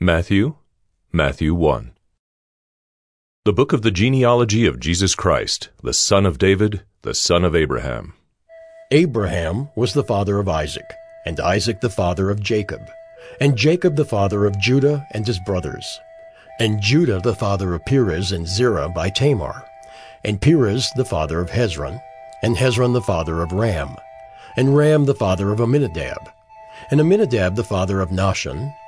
Matthew, Matthew 1. The book of the genealogy of Jesus Christ, the son of David, the son of Abraham. Abraham was the father of Isaac, and Isaac the father of Jacob, and Jacob the father of Judah and his brothers, and Judah the father of Perez and Zerah by Tamar, and Perez the father of Hezron, and Hezron the father of Ram, and Ram the father of Amminadab, and Amminadab the father of Nahshon,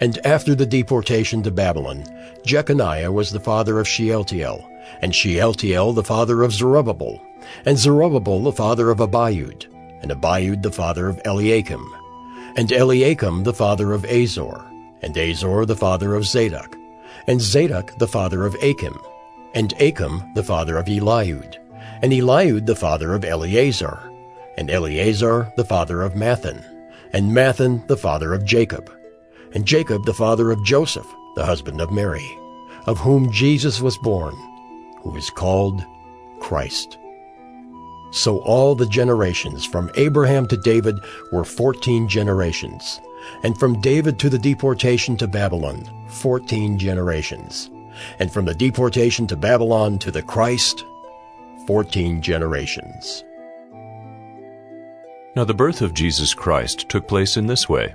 And after the deportation to Babylon, Jeconiah was the father of Shealtiel, and Shealtiel the father of Zerubbabel, and Zerubbabel the father of Abiud, and Abiud the father of Eliakim, and Eliakim the father of Azor, and Azor the father of Zadok, and Zadok the father of Achim, and Achim the father of Eliud, and Eliud the father of Eleazar, and Eleazar the father of Matthan, and Matthan the father of Jacob, and Jacob the father of Joseph, the husband of Mary, of whom Jesus was born, who is called Christ. So all the generations from Abraham to David were fourteen generations, and from David to the deportation to Babylon, fourteen generations, and from the deportation to Babylon to the Christ, fourteen generations. Now the birth of Jesus Christ took place in this way.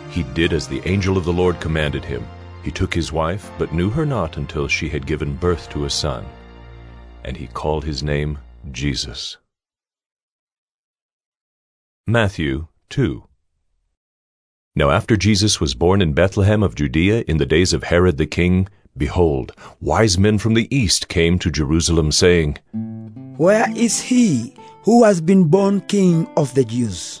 he did as the angel of the Lord commanded him. He took his wife, but knew her not until she had given birth to a son. And he called his name Jesus. Matthew 2 Now after Jesus was born in Bethlehem of Judea in the days of Herod the king, behold, wise men from the east came to Jerusalem, saying, Where is he who has been born King of the Jews?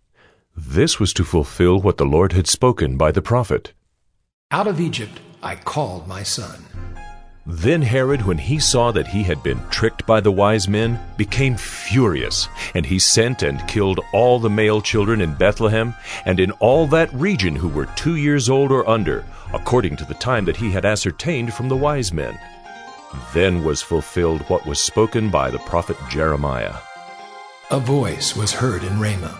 This was to fulfill what the Lord had spoken by the prophet. Out of Egypt I called my son. Then Herod, when he saw that he had been tricked by the wise men, became furious, and he sent and killed all the male children in Bethlehem and in all that region who were two years old or under, according to the time that he had ascertained from the wise men. Then was fulfilled what was spoken by the prophet Jeremiah. A voice was heard in Ramah,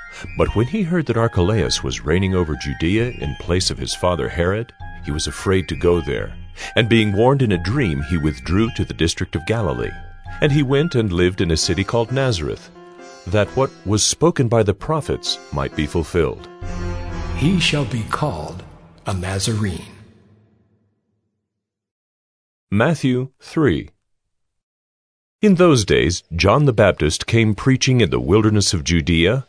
But when he heard that Archelaus was reigning over Judea in place of his father Herod, he was afraid to go there. And being warned in a dream, he withdrew to the district of Galilee. And he went and lived in a city called Nazareth, that what was spoken by the prophets might be fulfilled. He shall be called a Nazarene. Matthew 3 In those days, John the Baptist came preaching in the wilderness of Judea,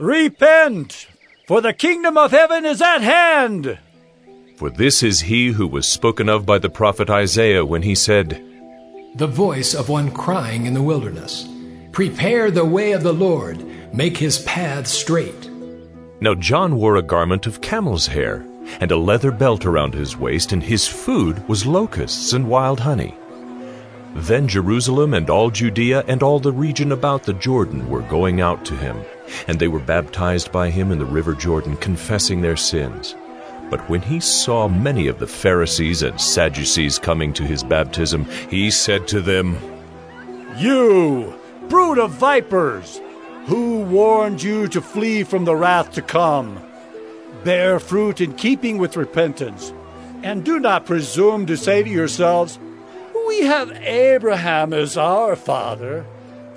Repent, for the kingdom of heaven is at hand. For this is he who was spoken of by the prophet Isaiah when he said, The voice of one crying in the wilderness, Prepare the way of the Lord, make his paths straight. Now John wore a garment of camel's hair, and a leather belt around his waist, and his food was locusts and wild honey. Then Jerusalem and all Judea and all the region about the Jordan were going out to him, and they were baptized by him in the river Jordan, confessing their sins. But when he saw many of the Pharisees and Sadducees coming to his baptism, he said to them, You, brood of vipers, who warned you to flee from the wrath to come? Bear fruit in keeping with repentance, and do not presume to say to yourselves, We have Abraham as our father.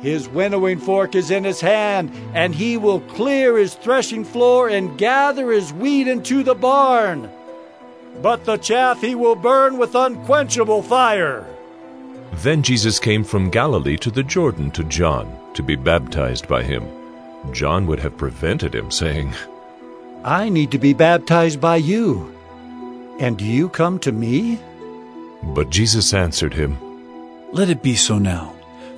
His winnowing fork is in his hand, and he will clear his threshing floor and gather his wheat into the barn. But the chaff he will burn with unquenchable fire. Then Jesus came from Galilee to the Jordan to John to be baptized by him. John would have prevented him, saying, I need to be baptized by you. And do you come to me? But Jesus answered him, Let it be so now,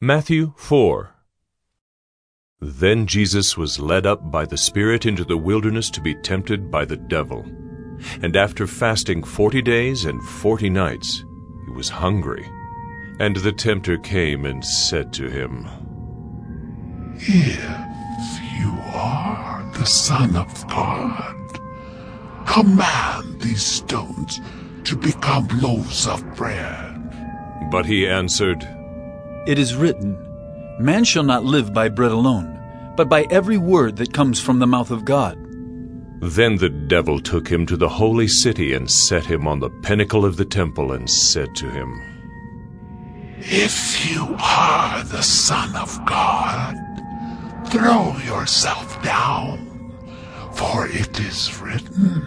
Matthew 4 Then Jesus was led up by the Spirit into the wilderness to be tempted by the devil. And after fasting forty days and forty nights, he was hungry. And the tempter came and said to him, If you are the Son of God, command these stones to become loaves of bread. But he answered, It is written, Man shall not live by bread alone, but by every word that comes from the mouth of God. Then the devil took him to the holy city and set him on the pinnacle of the temple and said to him, If you are the Son of God, throw yourself down, for it is written,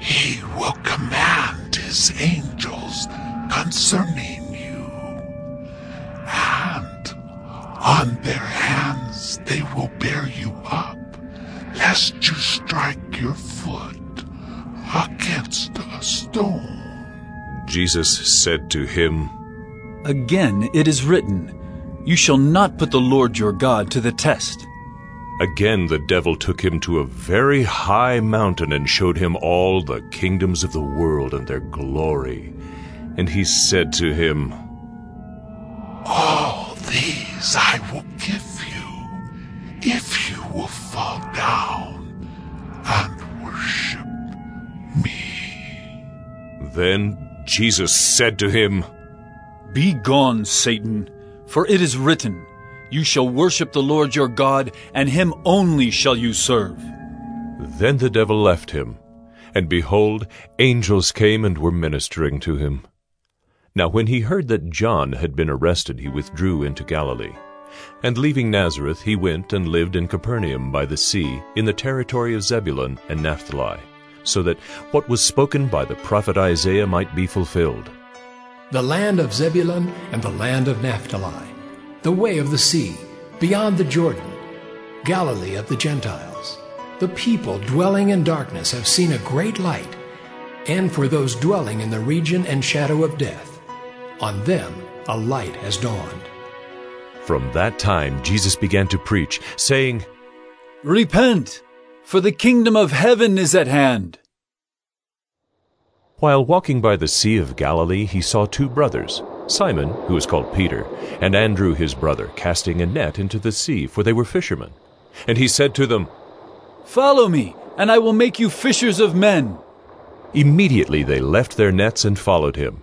He will command His angels concerning you, and on their hands they will bear you up lest you strike your foot against a stone. Jesus said to him, Again it is written, You shall not put the Lord your God to the test. Again the devil took him to a very high mountain and showed him all the kingdoms of the world and their glory. And he said to him, All these I will give you, if you will fall down and worship me. Then Jesus said to him, Be gone, Satan, for it is written, You shall worship the Lord your God, and him only shall you serve. Then the devil left him, and behold, angels came and were ministering to him. Now when he heard that John had been arrested, he withdrew into Galilee. And leaving Nazareth, he went and lived in Capernaum by the sea, in the territory of Zebulun and Naphtali, so that what was spoken by the prophet Isaiah might be fulfilled. The land of Zebulun and the land of Naphtali, the way of the sea, beyond the Jordan, Galilee of the Gentiles. The people dwelling in darkness have seen a great light, and for those dwelling in the region and shadow of death, on them a light has dawned. From that time Jesus began to preach, saying, Repent, for the kingdom of heaven is at hand. While walking by the Sea of Galilee, he saw two brothers, Simon, who is called Peter, and Andrew his brother, casting a net into the sea, for they were fishermen. And he said to them, Follow me, and I will make you fishers of men. Immediately they left their nets and followed him.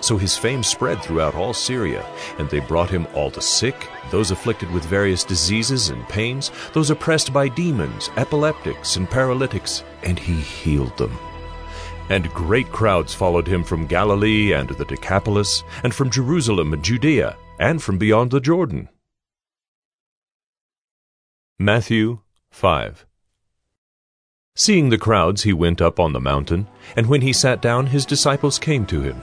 So his fame spread throughout all Syria, and they brought him all the sick, those afflicted with various diseases and pains, those oppressed by demons, epileptics, and paralytics, and he healed them. And great crowds followed him from Galilee and the Decapolis, and from Jerusalem and Judea, and from beyond the Jordan. Matthew 5 Seeing the crowds, he went up on the mountain, and when he sat down, his disciples came to him.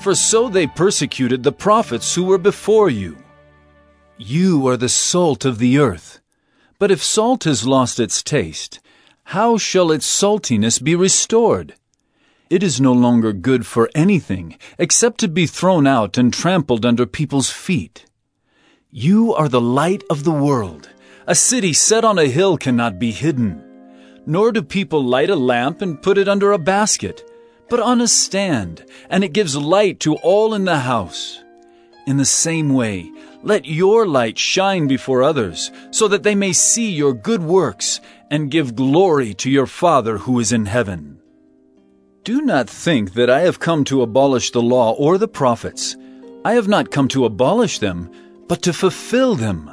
For so they persecuted the prophets who were before you. You are the salt of the earth. But if salt has lost its taste, how shall its saltiness be restored? It is no longer good for anything except to be thrown out and trampled under people's feet. You are the light of the world. A city set on a hill cannot be hidden. Nor do people light a lamp and put it under a basket but on a stand, and it gives light to all in the house. In the same way, let your light shine before others, so that they may see your good works and give glory to your Father who is in heaven. Do not think that I have come to abolish the law or the prophets. I have not come to abolish them, but to fulfill them.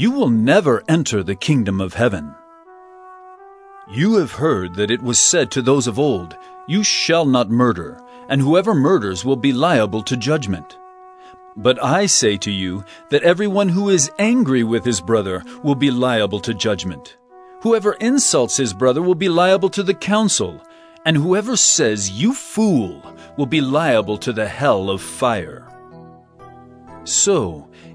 you will never enter the kingdom of heaven. You have heard that it was said to those of old, You shall not murder and whoever murders will be liable to judgment. But I say to you that everyone who is angry with his brother will be liable to judgment. Whoever insults his brother will be liable to the council, and whoever says, You fool, will be liable to the hell of fire. So,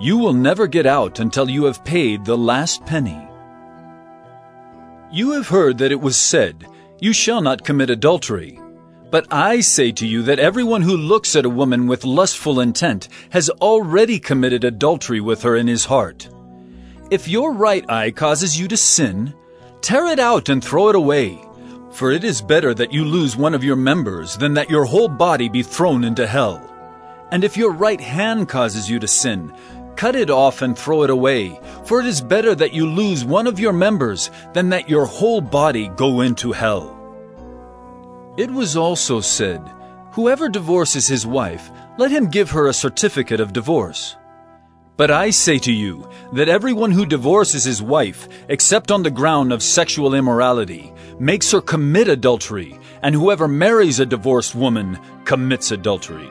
you will never get out until you have paid the last penny. You have heard that it was said, You shall not commit adultery. But I say to you that everyone who looks at a woman with lustful intent has already committed adultery with her in his heart. If your right eye causes you to sin, tear it out and throw it away. For it is better that you lose one of your members than that your whole body be thrown into hell. And if your right hand causes you to sin, cut it off and throw it away. For it is better that you lose one of your members than that your whole body go into hell. It was also said, Whoever divorces his wife, let him give her a certificate of divorce. But I say to you that everyone who divorces his wife, except on the ground of sexual immorality, makes her commit adultery, and whoever marries a divorced woman commits adultery.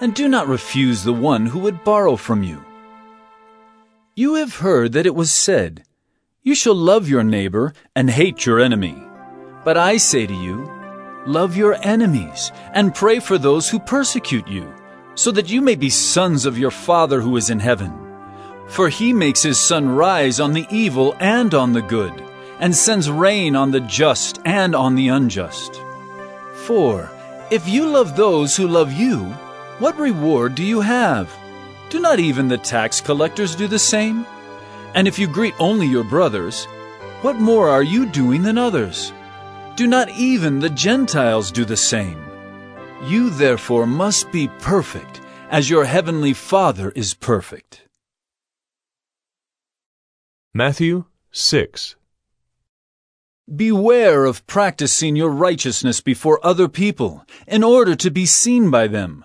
and do not refuse the one who would borrow from you. You have heard that it was said, You shall love your neighbor and hate your enemy. But I say to you, love your enemies and pray for those who persecute you, so that you may be sons of your Father who is in heaven. For he makes his sun rise on the evil and on the good, and sends rain on the just and on the unjust. For if you love those who love you, what reward do you have? Do not even the tax collectors do the same? And if you greet only your brothers, what more are you doing than others? Do not even the Gentiles do the same? You therefore must be perfect, as your heavenly Father is perfect. Matthew 6 Beware of practicing your righteousness before other people, in order to be seen by them,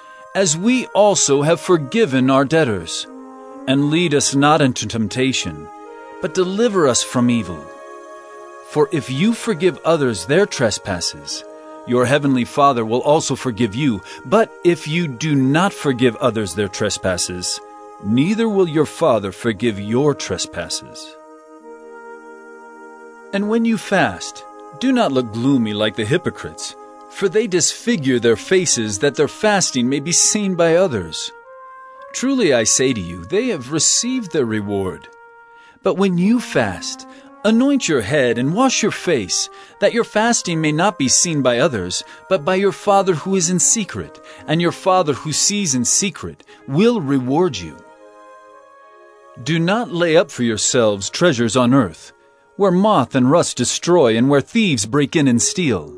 as we also have forgiven our debtors. And lead us not into temptation, but deliver us from evil. For if you forgive others their trespasses, your heavenly Father will also forgive you. But if you do not forgive others their trespasses, neither will your Father forgive your trespasses. And when you fast, do not look gloomy like the hypocrites, for they disfigure their faces that their fasting may be seen by others. Truly I say to you, they have received their reward. But when you fast, Anoint your head and wash your face, that your fasting may not be seen by others, but by your Father who is in secret, and your Father who sees in secret will reward you. Do not lay up for yourselves treasures on earth, where moth and rust destroy and where thieves break in and steal.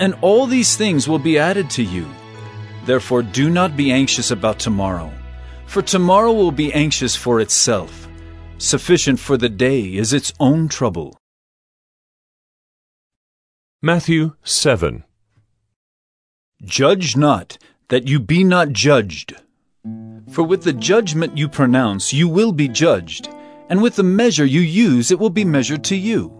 and all these things will be added to you. Therefore, do not be anxious about tomorrow, for tomorrow will be anxious for itself. Sufficient for the day is its own trouble. Matthew 7 Judge not, that you be not judged. For with the judgment you pronounce, you will be judged, and with the measure you use, it will be measured to you.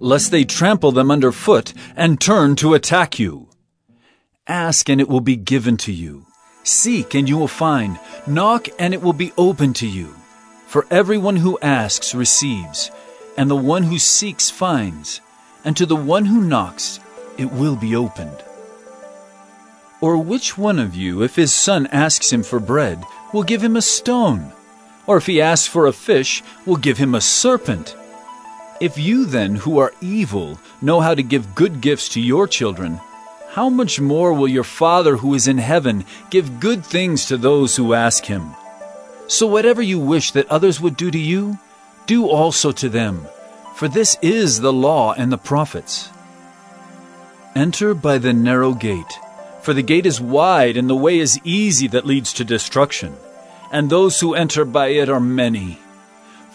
lest they trample them under foot and turn to attack you. Ask, and it will be given to you. Seek, and you will find. Knock, and it will be open to you. For everyone who asks receives, and the one who seeks finds, and to the one who knocks it will be opened. Or which one of you, if his son asks him for bread, will give him a stone? Or if he asks for a fish, will give him a serpent? If you then, who are evil, know how to give good gifts to your children, how much more will your Father who is in heaven give good things to those who ask him? So whatever you wish that others would do to you, do also to them, for this is the law and the prophets. Enter by the narrow gate, for the gate is wide and the way is easy that leads to destruction, and those who enter by it are many.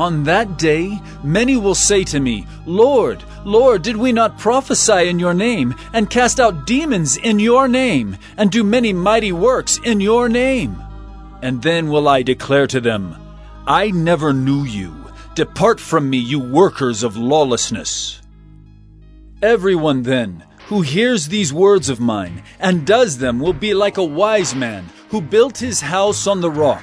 On that day, many will say to me, Lord, Lord, did we not prophesy in your name, and cast out demons in your name, and do many mighty works in your name? And then will I declare to them, I never knew you. Depart from me, you workers of lawlessness. Everyone then who hears these words of mine and does them will be like a wise man who built his house on the rock.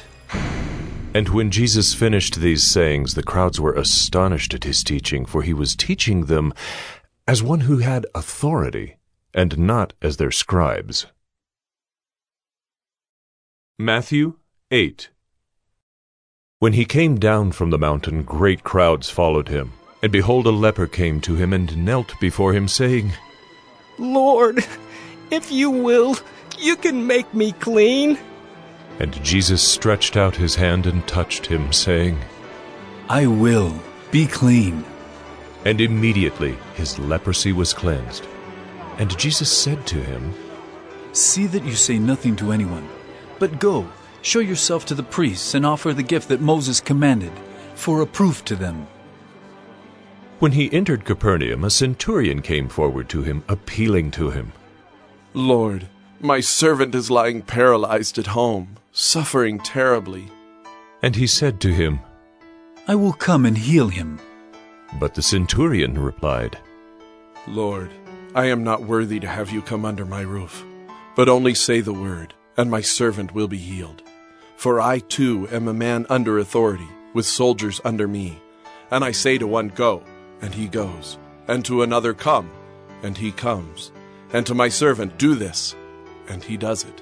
And when Jesus finished these sayings, the crowds were astonished at his teaching, for he was teaching them as one who had authority, and not as their scribes. Matthew 8 When he came down from the mountain, great crowds followed him. And behold, a leper came to him and knelt before him, saying, Lord, if you will, you can make me clean. And Jesus stretched out his hand and touched him, saying, I will, be clean. And immediately his leprosy was cleansed. And Jesus said to him, See that you say nothing to anyone, but go, show yourself to the priests, and offer the gift that Moses commanded, for a proof to them. When he entered Capernaum, a centurion came forward to him, appealing to him. Lord, my servant is lying paralyzed at home, suffering terribly. And he said to him, I will come and heal him. But the centurion replied, Lord, I am not worthy to have you come under my roof, but only say the word, and my servant will be healed. For I too am a man under authority, with soldiers under me. And I say to one, Go, and he goes, and to another, Come, and he comes, and to my servant, Do this, and he does it.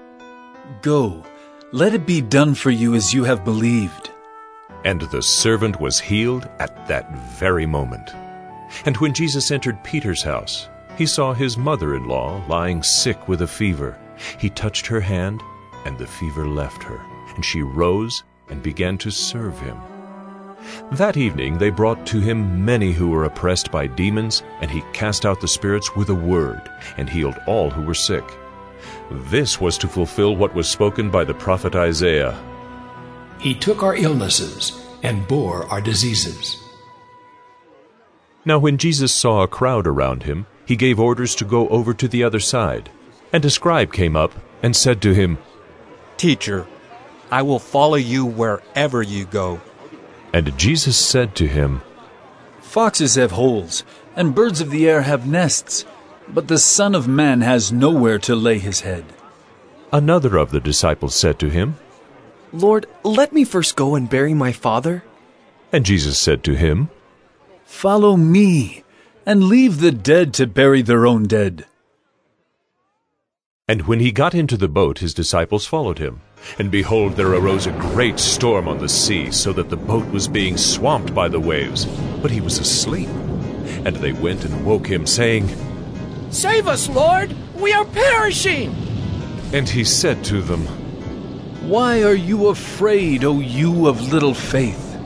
Go, let it be done for you as you have believed. And the servant was healed at that very moment. And when Jesus entered Peter's house, he saw his mother in law lying sick with a fever. He touched her hand, and the fever left her, and she rose and began to serve him. That evening they brought to him many who were oppressed by demons, and he cast out the spirits with a word, and healed all who were sick. This was to fulfill what was spoken by the prophet Isaiah. He took our illnesses and bore our diseases. Now when Jesus saw a crowd around him, he gave orders to go over to the other side. And a scribe came up and said to him, Teacher, I will follow you wherever you go. And Jesus said to him, Foxes have holes, and birds of the air have nests, but the Son of Man has nowhere to lay his head. Another of the disciples said to him, Lord, let me first go and bury my father. And Jesus said to him, Follow me, and leave the dead to bury their own dead. And when he got into the boat, his disciples followed him. And behold, there arose a great storm on the sea, so that the boat was being swamped by the waves. But he was asleep. And they went and woke him, saying, Save us, Lord! We are perishing! And he said to them, Why are you afraid, O you of little faith?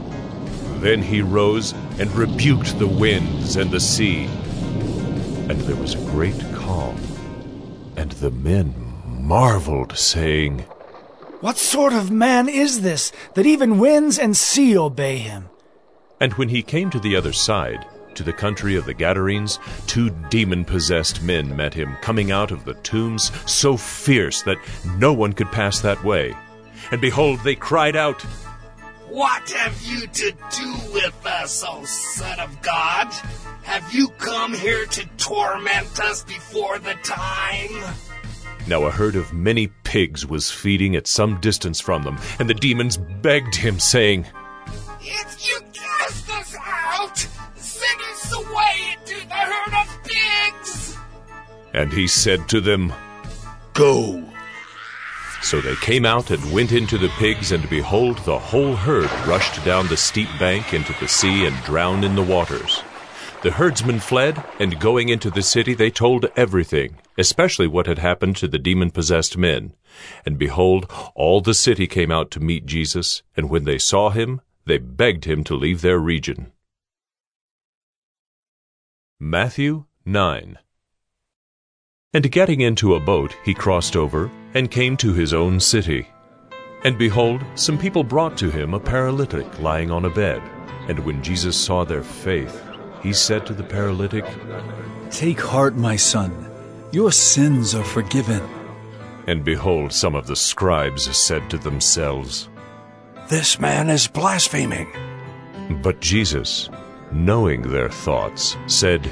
Then he rose and rebuked the winds and the sea. And there was a great calm. And the men marveled, saying, What sort of man is this, that even winds and sea obey him? And when he came to the other side, to the country of the Gadarenes, two demon possessed men met him, coming out of the tombs, so fierce that no one could pass that way. And behold, they cried out, What have you to do with us, O Son of God? Have you come here to torment us before the time? Now a herd of many pigs was feeding at some distance from them, and the demons begged him, saying, If you And he said to them, Go. So they came out and went into the pigs, and behold, the whole herd rushed down the steep bank into the sea and drowned in the waters. The herdsmen fled, and going into the city, they told everything, especially what had happened to the demon possessed men. And behold, all the city came out to meet Jesus, and when they saw him, they begged him to leave their region. Matthew 9 And getting into a boat, he crossed over, and came to his own city. And behold, some people brought to him a paralytic lying on a bed. And when Jesus saw their faith, he said to the paralytic, Take heart, my son, your sins are forgiven. And behold, some of the scribes said to themselves, This man is blaspheming. But Jesus, knowing their thoughts, said,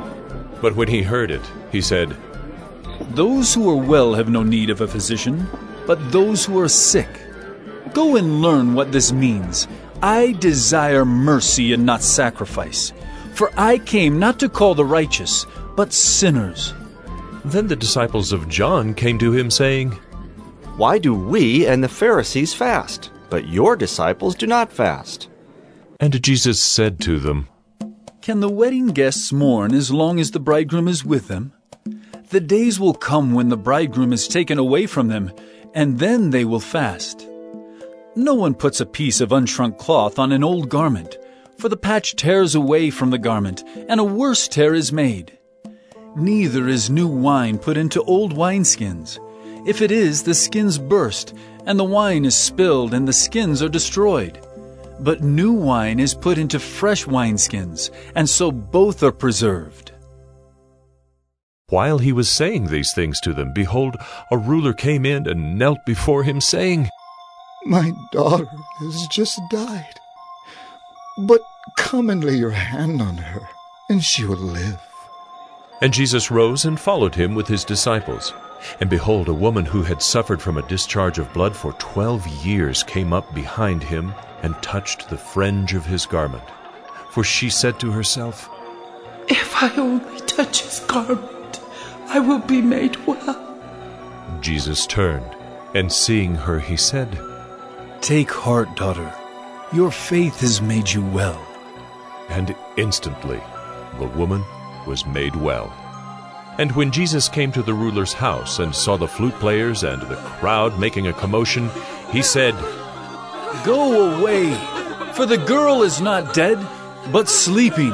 But when he heard it, he said, Those who are well have no need of a physician, but those who are sick. Go and learn what this means. I desire mercy and not sacrifice. For I came not to call the righteous, but sinners. Then the disciples of John came to him, saying, Why do we and the Pharisees fast, but your disciples do not fast? And Jesus said to them, Can the wedding guests mourn as long as the bridegroom is with them? The days will come when the bridegroom is taken away from them, and then they will fast. No one puts a piece of unshrunk cloth on an old garment, for the patch tears away from the garment, and a worse tear is made. Neither is new wine put into old wineskins. If it is, the skins burst, and the wine is spilled, and the skins are destroyed. But new wine is put into fresh wineskins, and so both are preserved. While he was saying these things to them, behold, a ruler came in and knelt before him, saying, My daughter has just died. But come and lay your hand on her, and she will live. And Jesus rose and followed him with his disciples. And behold, a woman who had suffered from a discharge of blood for twelve years came up behind him and touched the fringe of his garment. For she said to herself, If I only touch his garment, I will be made well. Jesus turned, and seeing her, he said, Take heart, daughter. Your faith has made you well. And instantly the woman was made well. And when Jesus came to the ruler's house and saw the flute players and the crowd making a commotion, he said, Go away, for the girl is not dead, but sleeping.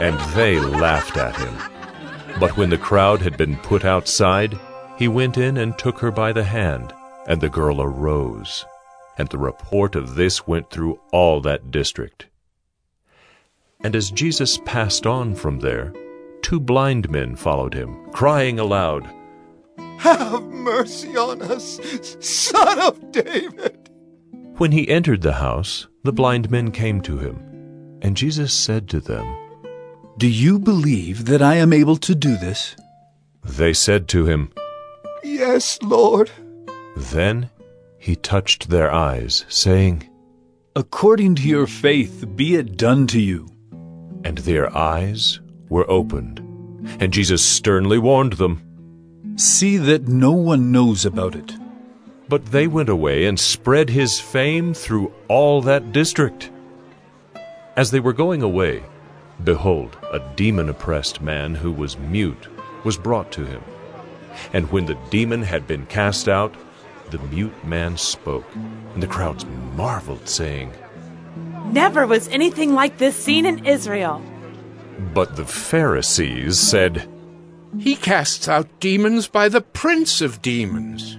And they laughed at him. But when the crowd had been put outside, he went in and took her by the hand, and the girl arose. And the report of this went through all that district. And as Jesus passed on from there, two blind men followed him, crying aloud, Have mercy on us, Son of David! When he entered the house, the blind men came to him. And Jesus said to them, Do you believe that I am able to do this? They said to him, Yes, Lord. Then he touched their eyes, saying, According to your faith be it done to you. And their eyes were opened. And Jesus sternly warned them, See that no one knows about it. But they went away and spread his fame through all that district. As they were going away, behold, a demon oppressed man who was mute was brought to him. And when the demon had been cast out, the mute man spoke, and the crowds marveled, saying, Never was anything like this seen in Israel. But the Pharisees said, He casts out demons by the prince of demons.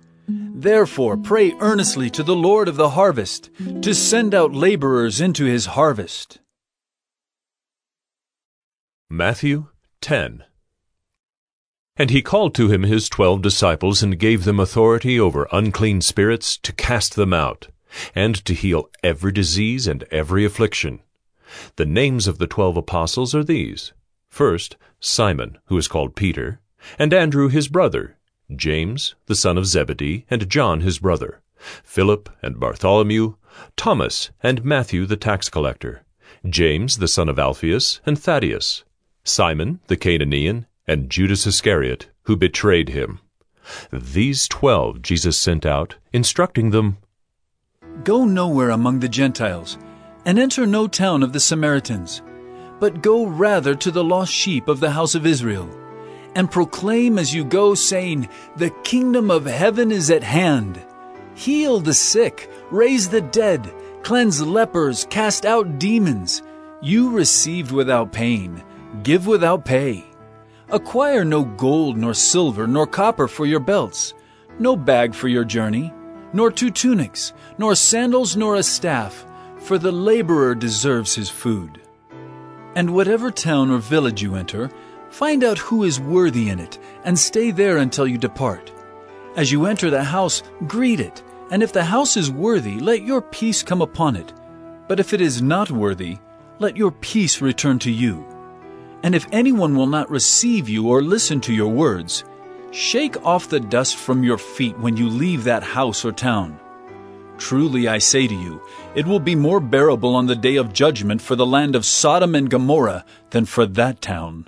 Therefore, pray earnestly to the Lord of the harvest to send out laborers into his harvest. Matthew 10 And he called to him his twelve disciples and gave them authority over unclean spirits to cast them out, and to heal every disease and every affliction. The names of the twelve apostles are these First, Simon, who is called Peter, and Andrew his brother, James, the son of Zebedee, and John his brother, Philip and Bartholomew, Thomas and Matthew the tax collector, James the son of Alphaeus, and Thaddaeus, Simon the Cananean, and Judas Iscariot, who betrayed him. These twelve Jesus sent out, instructing them, Go nowhere among the Gentiles, and enter no town of the Samaritans, but go rather to the lost sheep of the house of Israel, and proclaim as you go, saying, The kingdom of heaven is at hand. Heal the sick, raise the dead, cleanse lepers, cast out demons. You received without pain, give without pay. Acquire no gold, nor silver, nor copper for your belts, no bag for your journey, nor two tunics, nor sandals, nor a staff, for the laborer deserves his food. And whatever town or village you enter, find out who is worthy in it, and stay there until you depart. As you enter the house, greet it, and if the house is worthy, let your peace come upon it. But if it is not worthy, let your peace return to you. And if anyone will not receive you or listen to your words, shake off the dust from your feet when you leave that house or town. Truly I say to you, it will be more bearable on the day of judgment for the land of Sodom and Gomorrah than for that town.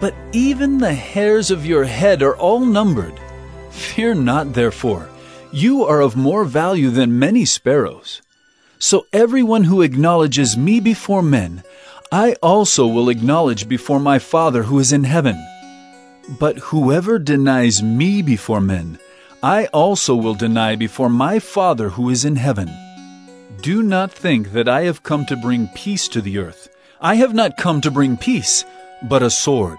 But even the hairs of your head are all numbered. Fear not, therefore. You are of more value than many sparrows. So everyone who acknowledges me before men, I also will acknowledge before my Father who is in heaven. But whoever denies me before men, I also will deny before my Father who is in heaven. Do not think that I have come to bring peace to the earth. I have not come to bring peace, but a sword.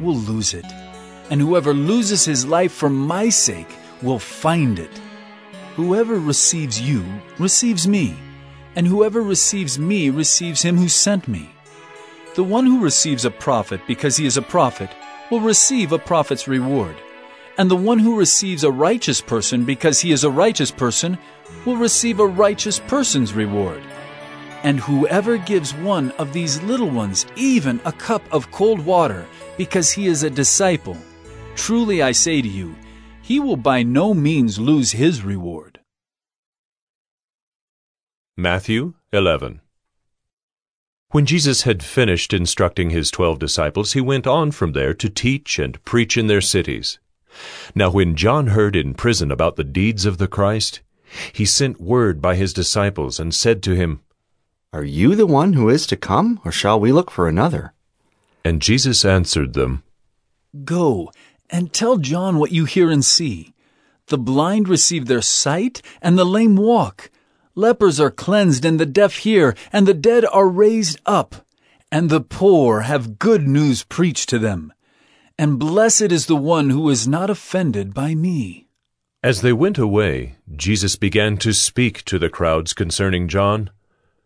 will lose it, and whoever loses his life for my sake will find it. Whoever receives you receives me, and whoever receives me receives him who sent me. The one who receives a prophet because he is a prophet will receive a prophet's reward, and the one who receives a righteous person because he is a righteous person will receive a righteous person's reward. And whoever gives one of these little ones even a cup of cold water because he is a disciple, truly I say to you, he will by no means lose his reward. Matthew 11 When Jesus had finished instructing his twelve disciples, he went on from there to teach and preach in their cities. Now when John heard in prison about the deeds of the Christ, he sent word by his disciples and said to him, Are you the one who is to come, or shall we look for another? And Jesus answered them, Go and tell John what you hear and see. The blind receive their sight, and the lame walk. Lepers are cleansed, and the deaf hear, and the dead are raised up, and the poor have good news preached to them. And blessed is the one who is not offended by me. As they went away, Jesus began to speak to the crowds concerning John.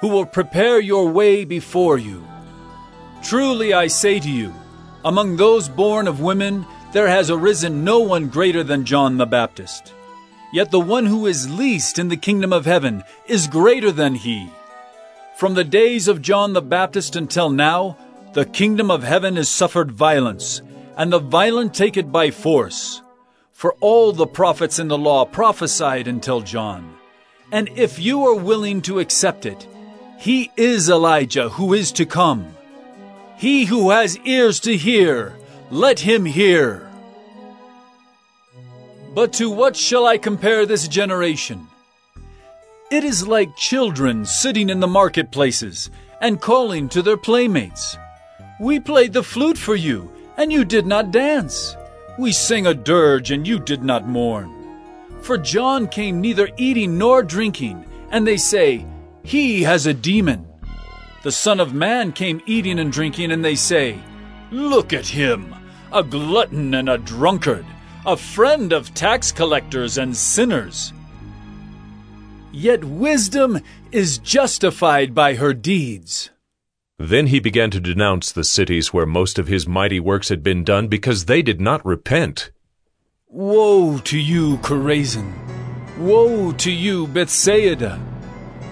who will prepare your way before you. Truly I say to you, among those born of women, there has arisen no one greater than John the Baptist. Yet the one who is least in the kingdom of heaven is greater than he. From the days of John the Baptist until now, the kingdom of heaven has suffered violence, and the violent take it by force. For all the prophets in the law prophesied until John. And if you are willing to accept it, he is Elijah who is to come. He who has ears to hear, let him hear. But to what shall I compare this generation? It is like children sitting in the marketplaces and calling to their playmates. We played the flute for you, and you did not dance. We sang a dirge, and you did not mourn. For John came neither eating nor drinking, and they say, He has a demon. The Son of Man came eating and drinking, and they say, Look at him, a glutton and a drunkard, a friend of tax collectors and sinners. Yet wisdom is justified by her deeds. Then he began to denounce the cities where most of his mighty works had been done because they did not repent. Woe to you, Chorazin! Woe to you, Bethsaida!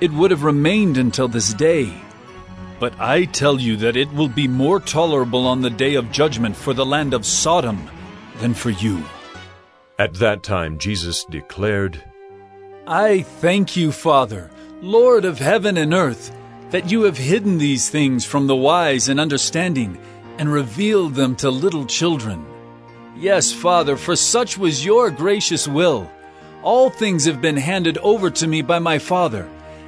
it would have remained until this day. But I tell you that it will be more tolerable on the day of judgment for the land of Sodom than for you. At that time Jesus declared, I thank you, Father, Lord of heaven and earth that you have hidden these things from the wise and understanding and revealed them to little children. Yes, Father, for such was your gracious will. All things have been handed over to me by my Father,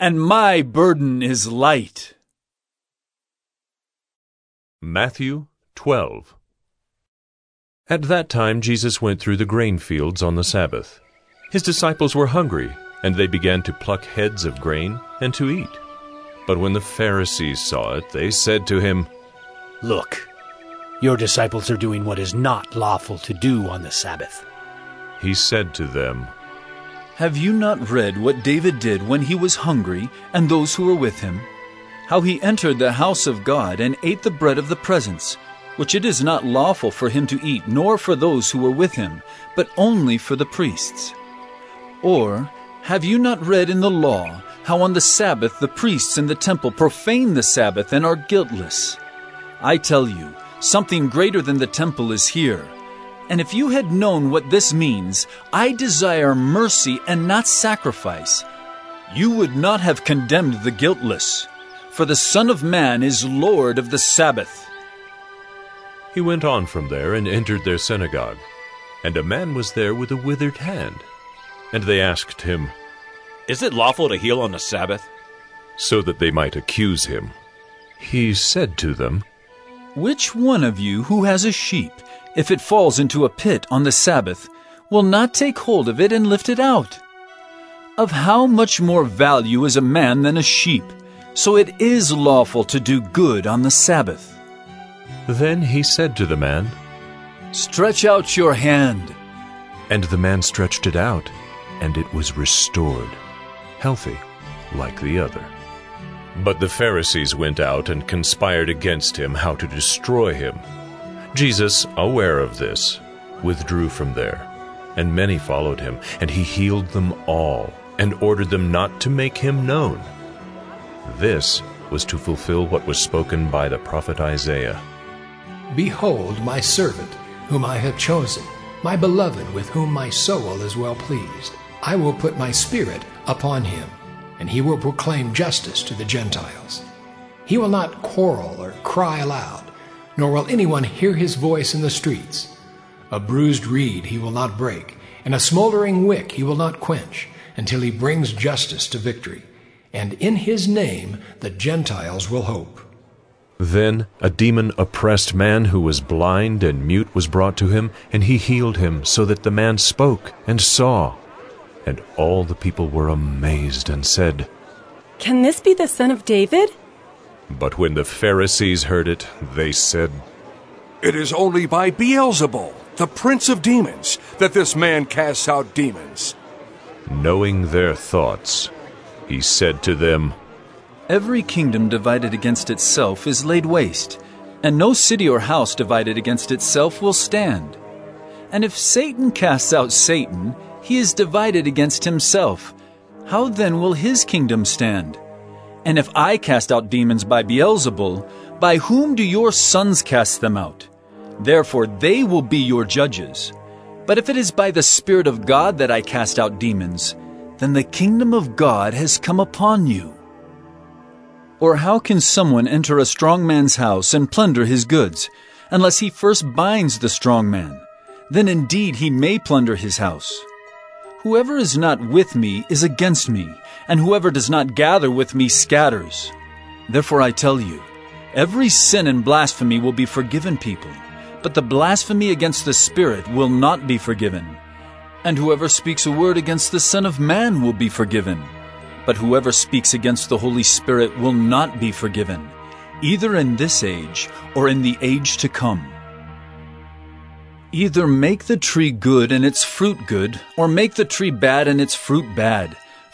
and my burden is light. Matthew 12 At that time Jesus went through the grain fields on the Sabbath. His disciples were hungry and they began to pluck heads of grain and to eat. But when the Pharisees saw it, they said to him, Look, your disciples are doing what is not lawful to do on the Sabbath. He said to them, Have you not read what David did when he was hungry and those who were with him? How he entered the house of God and ate the bread of the presence, which it is not lawful for him to eat, nor for those who were with him, but only for the priests. Or, have you not read in the law how on the Sabbath the priests in the temple profane the Sabbath and are guiltless? I tell you, something greater than the temple is here. And if you had known what this means, I desire mercy and not sacrifice, you would not have condemned the guiltless. For the Son of Man is Lord of the Sabbath. He went on from there and entered their synagogue. And a man was there with a withered hand. And they asked him, Is it lawful to heal on the Sabbath? So that they might accuse him. He said to them, Which one of you who has a sheep, if it falls into a pit on the Sabbath, will not take hold of it and lift it out? Of how much more value is a man than a sheep? So it is lawful to do good on the Sabbath. Then he said to the man, Stretch out your hand. And the man stretched it out and it was restored, healthy like the other. But the Pharisees went out and conspired against him how to destroy him. Jesus, aware of this, withdrew from there, and many followed him, and he healed them all, and ordered them not to make him known. This was to fulfill what was spoken by the prophet Isaiah. Behold my servant, whom I have chosen, my beloved, with whom my soul is well pleased. I will put my spirit upon him, and he will proclaim justice to the Gentiles. He will not quarrel or cry aloud, nor will anyone hear his voice in the streets. A bruised reed he will not break, and a smoldering wick he will not quench, until he brings justice to victory. And in his name the Gentiles will hope. Then a demon oppressed man who was blind and mute was brought to him, and he healed him, so that the man spoke and saw. And all the people were amazed and said, Can this be the son of David? But when the Pharisees heard it, they said, It is only by Beelzebul, the prince of demons, that this man casts out demons. Knowing their thoughts, he said to them, Every kingdom divided against itself is laid waste, and no city or house divided against itself will stand. And if Satan casts out Satan, he is divided against himself. How then will his kingdom stand? And if I cast out demons by Beelzebul, by whom do your sons cast them out? Therefore they will be your judges. But if it is by the Spirit of God that I cast out demons, then the kingdom of God has come upon you. Or how can someone enter a strong man's house and plunder his goods, unless he first binds the strong man? Then indeed he may plunder his house. Whoever is not with me is against me, and whoever does not gather with me scatters. Therefore I tell you, every sin and blasphemy will be forgiven people, but the blasphemy against the Spirit will not be forgiven. And whoever speaks a word against the Son of Man will be forgiven but whoever speaks against the Holy Spirit will not be forgiven, either in this age or in the age to come. Either make the tree good and its fruit good, or make the tree bad and its fruit bad,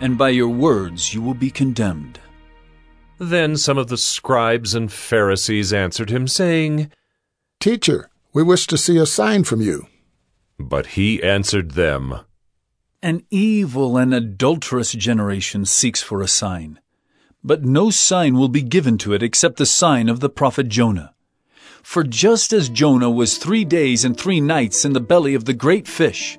and by your words you will be condemned. Then some of the scribes and Pharisees answered him, saying, Teacher, we wish to see a sign from you. But he answered them, an evil and adulterous generation seeks for a sign, but no sign will be given to it except the sign of the prophet Jonah. For just as Jonah was three days and three nights in the belly of the great fish,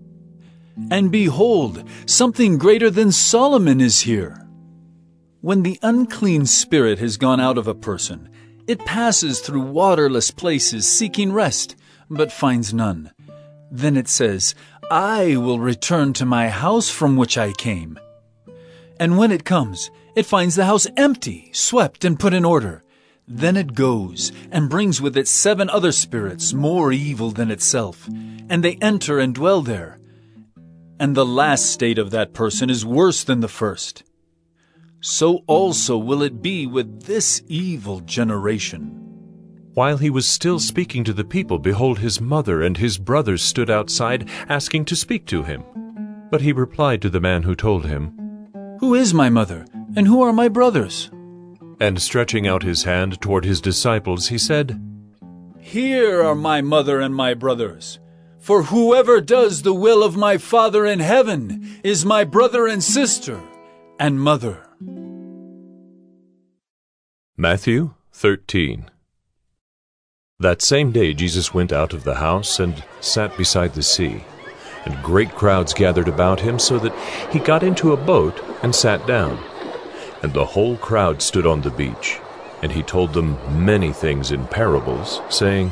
And behold, something greater than Solomon is here. When the unclean spirit has gone out of a person, it passes through waterless places seeking rest, but finds none. Then it says, I will return to my house from which I came. And when it comes, it finds the house empty, swept, and put in order. Then it goes and brings with it seven other spirits more evil than itself, and they enter and dwell there. And the last state of that person is worse than the first. So also will it be with this evil generation. While he was still speaking to the people, behold, his mother and his brothers stood outside, asking to speak to him. But he replied to the man who told him, Who is my mother, and who are my brothers? And stretching out his hand toward his disciples, he said, Here are my mother and my brothers. For whoever does the will of my Father in heaven is my brother and sister and mother. Matthew 13 that same day Jesus went out of the house and sat beside the sea. And great crowds gathered about him, so that he got into a boat and sat down. And the whole crowd stood on the beach. And he told them many things in parables, saying,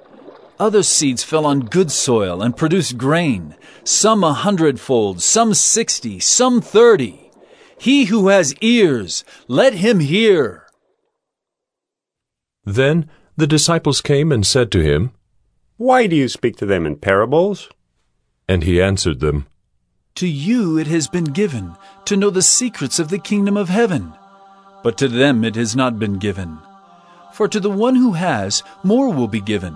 Other seeds fell on good soil and produced grain, some a hundredfold, some sixty, some thirty. He who has ears, let him hear. Then the disciples came and said to him, Why do you speak to them in parables? And he answered them, To you it has been given to know the secrets of the kingdom of heaven, but to them it has not been given. For to the one who has, more will be given,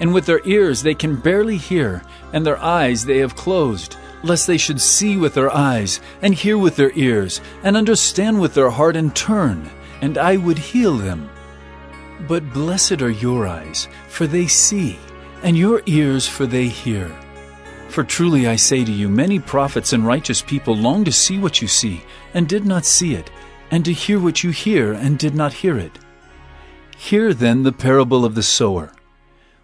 and with their ears they can barely hear, and their eyes they have closed lest they should see with their eyes, and hear with their ears, and understand with their heart, and turn, and I would heal them. But blessed are your eyes, for they see, and your ears, for they hear. For truly I say to you, many prophets and righteous people long to see what you see, and did not see it, and to hear what you hear, and did not hear it. Hear then the parable of the sower.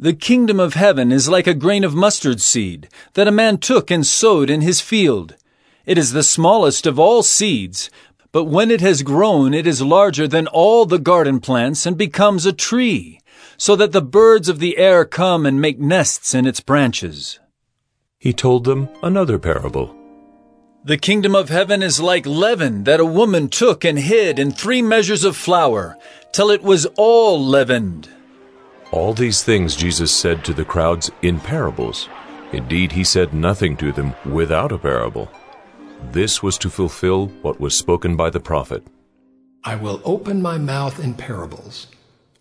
The kingdom of heaven is like a grain of mustard seed that a man took and sowed in his field. It is the smallest of all seeds, but when it has grown, it is larger than all the garden plants and becomes a tree, so that the birds of the air come and make nests in its branches. He told them another parable. The kingdom of heaven is like leaven that a woman took and hid in three measures of flour, till it was all leavened. All these things Jesus said to the crowds in parables. Indeed, he said nothing to them without a parable. This was to fulfill what was spoken by the prophet. I will open my mouth in parables.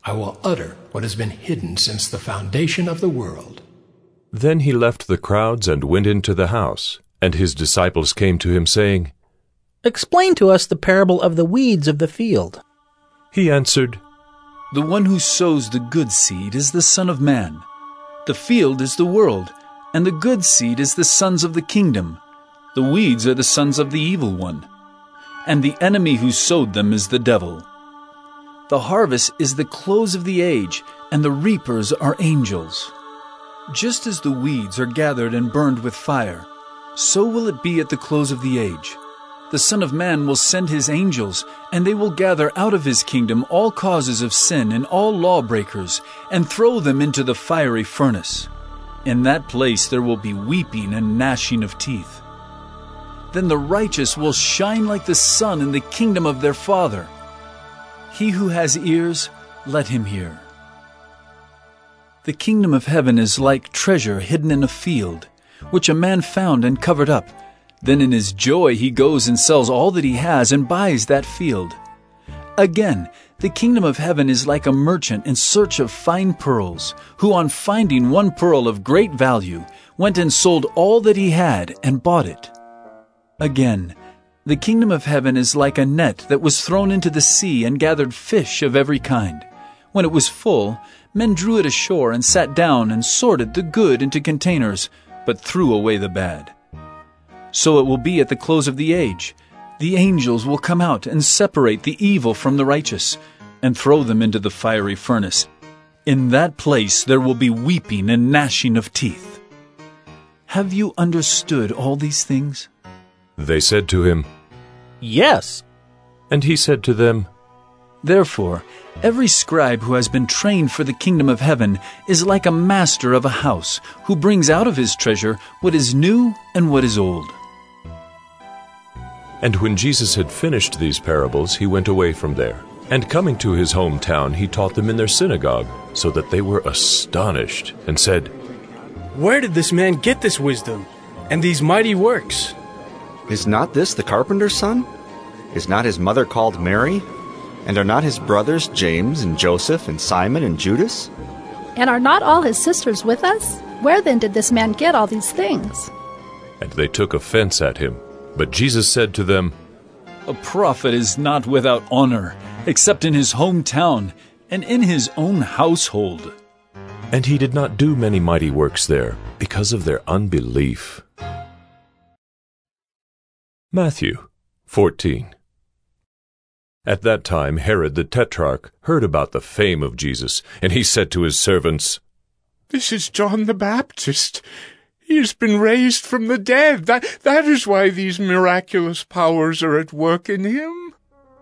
I will utter what has been hidden since the foundation of the world. Then he left the crowds and went into the house, and his disciples came to him, saying, Explain to us the parable of the weeds of the field. He answered, The one who sows the good seed is the Son of Man. The field is the world, and the good seed is the sons of the kingdom. The weeds are the sons of the evil one, and the enemy who sowed them is the devil. The harvest is the close of the age, and the reapers are angels. Just as the weeds are gathered and burned with fire, so will it be at the close of the age. The Son of Man will send his angels, and they will gather out of his kingdom all causes of sin and all lawbreakers, and throw them into the fiery furnace. In that place there will be weeping and gnashing of teeth. Then the righteous will shine like the sun in the kingdom of their Father. He who has ears, let him hear. The kingdom of heaven is like treasure hidden in a field, which a man found and covered up. Then in his joy he goes and sells all that he has and buys that field. Again, the kingdom of heaven is like a merchant in search of fine pearls, who on finding one pearl of great value, went and sold all that he had and bought it. Again, the kingdom of heaven is like a net that was thrown into the sea and gathered fish of every kind. When it was full, men drew it ashore and sat down and sorted the good into containers, but threw away the bad. So it will be at the close of the age. The angels will come out and separate the evil from the righteous, and throw them into the fiery furnace. In that place there will be weeping and gnashing of teeth. Have you understood all these things? They said to him, Yes. And he said to them, Therefore, every scribe who has been trained for the kingdom of heaven is like a master of a house, who brings out of his treasure what is new and what is old. And when Jesus had finished these parables, he went away from there. And coming to his hometown, he taught them in their synagogue, so that they were astonished, and said, Where did this man get this wisdom and these mighty works? Is not this the carpenter's son? Is not his mother called Mary? And are not his brothers James and Joseph and Simon and Judas? And are not all his sisters with us? Where then did this man get all these things? And they took offense at him. But Jesus said to them, A prophet is not without honor, except in his hometown and in his own household. And he did not do many mighty works there, because of their unbelief. Matthew 14 At that time Herod the Tetrarch heard about the fame of Jesus, and he said to his servants, This is John the Baptist. He has been raised from the dead. That, that is why these miraculous powers are at work in him.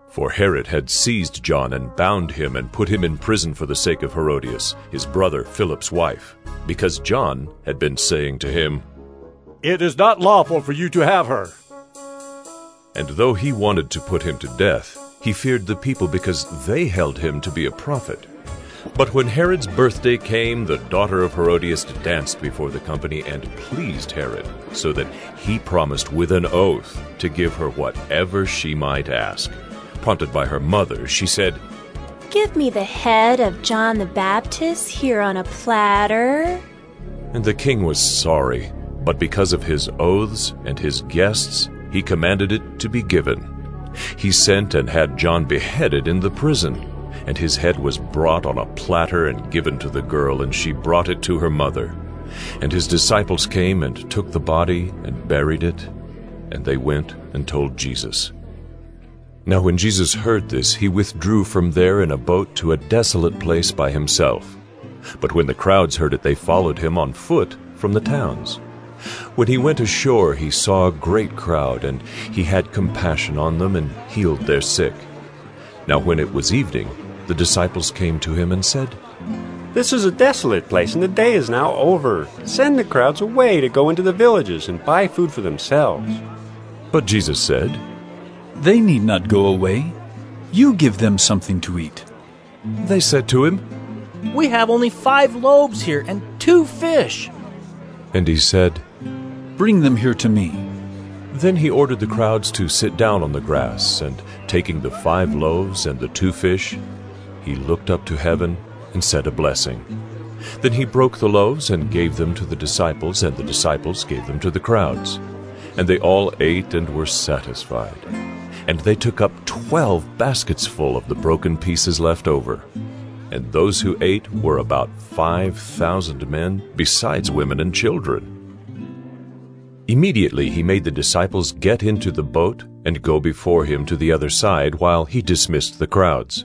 For Herod had seized John and bound him and put him in prison for the sake of Herodias, his brother Philip's wife, because John had been saying to him, It is not lawful for you to have her. And though he wanted to put him to death, he feared the people because they held him to be a prophet. But when Herod's birthday came, the daughter of Herodias danced before the company and pleased Herod, so that he promised with an oath to give her whatever she might ask. Prompted by her mother, she said, Give me the head of John the Baptist here on a platter. And the king was sorry, but because of his oaths and his guests, he commanded it to be given. He sent and had John beheaded in the prison, and his head was brought on a platter and given to the girl, and she brought it to her mother. And his disciples came and took the body and buried it, and they went and told Jesus. Now when Jesus heard this, he withdrew from there in a boat to a desolate place by himself. But when the crowds heard it, they followed him on foot from the towns. When he went ashore, he saw a great crowd, and he had compassion on them and healed their sick. Now when it was evening, the disciples came to him and said, This is a desolate place, and the day is now over. Send the crowds away to go into the villages and buy food for themselves. But Jesus said, They need not go away. You give them something to eat. They said to him, We have only five loaves here and two fish. And he said, Bring them here to me. Then he ordered the crowds to sit down on the grass, and taking the five loaves and the two fish, he looked up to heaven and said a blessing. Then he broke the loaves and gave them to the disciples, and the disciples gave them to the crowds. And they all ate and were satisfied. And they took up twelve baskets full of the broken pieces left over. And those who ate were about five thousand men, besides women and children. Immediately he made the disciples get into the boat and go before him to the other side while he dismissed the crowds.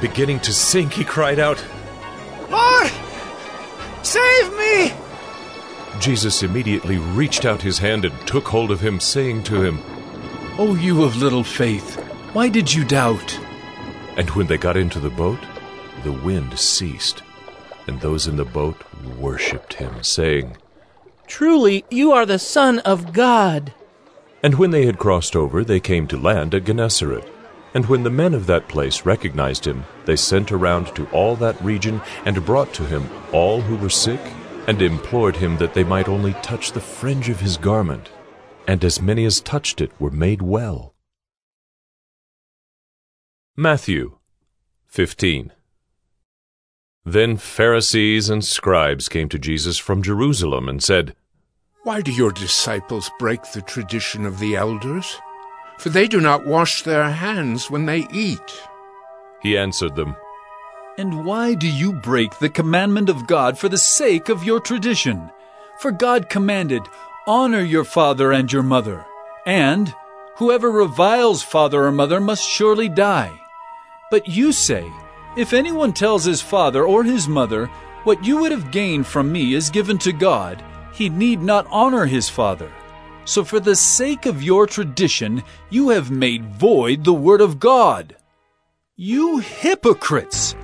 beginning to sink, he cried out, Lord, save me! Jesus immediately reached out his hand and took hold of him, saying to him, O you of little faith, why did you doubt? And when they got into the boat, the wind ceased, and those in the boat worshipped him, saying, Truly, you are the Son of God. And when they had crossed over, they came to land at Gennesaret. And when the men of that place recognized him, they sent around to all that region and brought to him all who were sick, and implored him that they might only touch the fringe of his garment. And as many as touched it were made well. Matthew 15 Then Pharisees and scribes came to Jesus from Jerusalem and said, Why do your disciples break the tradition of the elders? For they do not wash their hands when they eat. He answered them, And why do you break the commandment of God for the sake of your tradition? For God commanded, Honor your father and your mother, and whoever reviles father or mother must surely die. But you say, If anyone tells his father or his mother, What you would have gained from me is given to God, he need not honor his father. So for the sake of your tradition, you have made void the word of God. You hypocrites!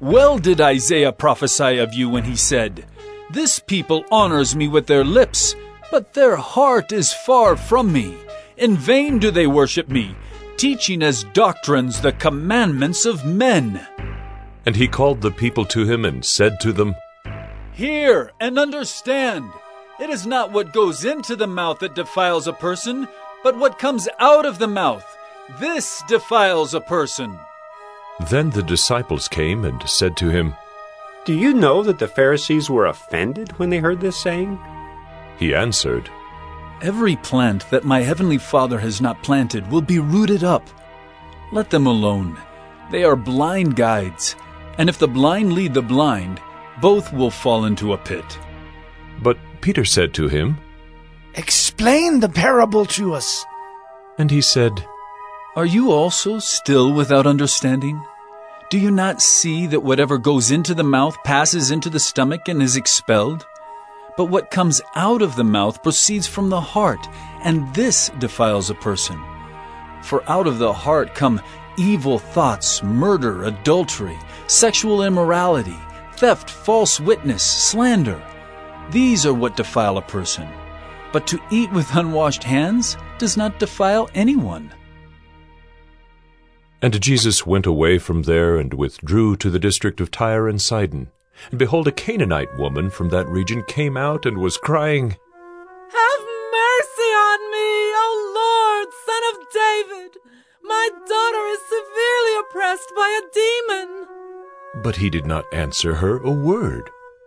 Well did Isaiah prophesy of you when he said, This people honors me with their lips, but their heart is far from me. In vain do they worship me, teaching as doctrines the commandments of men. And he called the people to him and said to them, Hear and understand. It is not what goes into the mouth that defiles a person, but what comes out of the mouth. This defiles a person. Then the disciples came and said to him, Do you know that the Pharisees were offended when they heard this saying? He answered, Every plant that my heavenly Father has not planted will be rooted up. Let them alone. They are blind guides, and if the blind lead the blind, both will fall into a pit. But Peter said to him, Explain the parable to us. And he said, Are you also still without understanding? Do you not see that whatever goes into the mouth passes into the stomach and is expelled? But what comes out of the mouth proceeds from the heart, and this defiles a person. For out of the heart come evil thoughts, murder, adultery, sexual immorality, theft, false witness, slander. These are what defile a person. But to eat with unwashed hands does not defile anyone. And Jesus went away from there and withdrew to the district of Tyre and Sidon. And behold, a Canaanite woman from that region came out and was crying, Have mercy on me, O Lord, Son of David! My daughter is severely oppressed by a demon. But he did not answer her a word.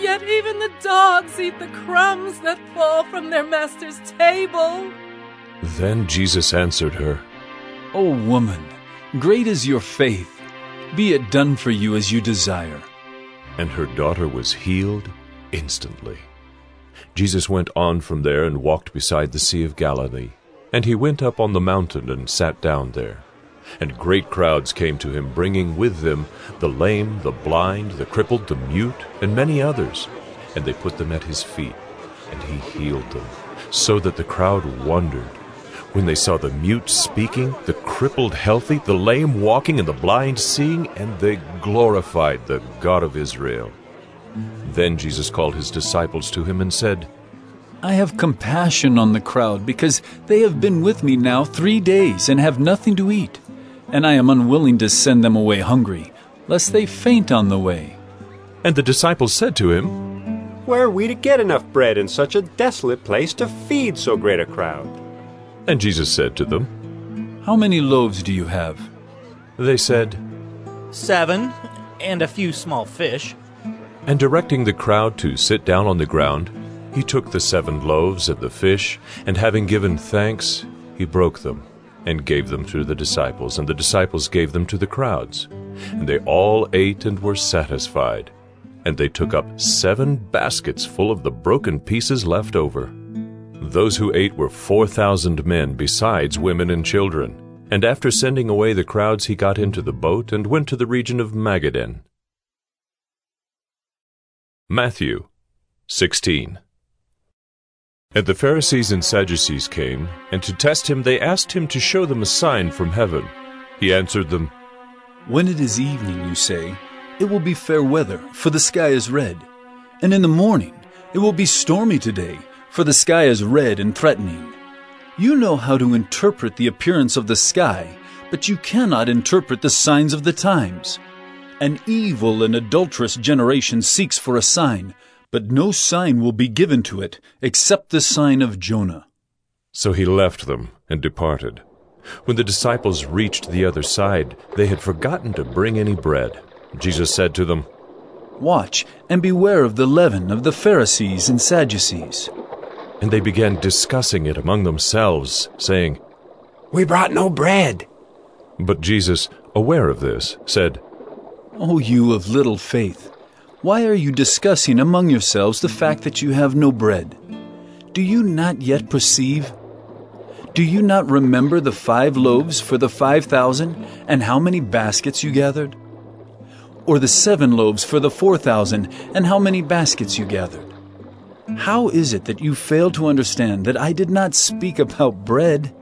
Yet even the dogs eat the crumbs that fall from their master's table. Then Jesus answered her, O woman, great is your faith. Be it done for you as you desire. And her daughter was healed instantly. Jesus went on from there and walked beside the Sea of Galilee. And he went up on the mountain and sat down there. And great crowds came to him, bringing with them the lame, the blind, the crippled, the mute, and many others. And they put them at his feet, and he healed them, so that the crowd wondered. When they saw the mute speaking, the crippled healthy, the lame walking, and the blind seeing, and they glorified the God of Israel. Then Jesus called his disciples to him and said, I have compassion on the crowd because they have been with me now three days and have nothing to eat, and I am unwilling to send them away hungry, lest they faint on the way. And the disciples said to him, Where are we to get enough bread in such a desolate place to feed so great a crowd? And Jesus said to them, How many loaves do you have? They said, Seven, and a few small fish. And directing the crowd to sit down on the ground, he took the seven loaves and the fish, and having given thanks, he broke them, and gave them to the disciples, and the disciples gave them to the crowds. And they all ate and were satisfied. And they took up seven baskets full of the broken pieces left over. Those who ate were four thousand men, besides women and children. And after sending away the crowds, he got into the boat and went to the region of Magadan. Matthew 16. And the Pharisees and Sadducees came, and to test him they asked him to show them a sign from heaven. He answered them, When it is evening, you say, it will be fair weather, for the sky is red. And in the morning, it will be stormy today, for the sky is red and threatening. You know how to interpret the appearance of the sky, but you cannot interpret the signs of the times. An evil and adulterous generation seeks for a sign, but no sign will be given to it except the sign of Jonah. So he left them and departed. When the disciples reached the other side, they had forgotten to bring any bread. Jesus said to them, Watch and beware of the leaven of the Pharisees and Sadducees. And they began discussing it among themselves, saying, We brought no bread. But Jesus, aware of this, said, O you of little faith, why are you discussing among yourselves the fact that you have no bread? Do you not yet perceive? Do you not remember the five loaves for the five thousand, and how many baskets you gathered? Or the seven loaves for the four thousand, and how many baskets you gathered? How is it that you fail to understand that I did not speak about bread?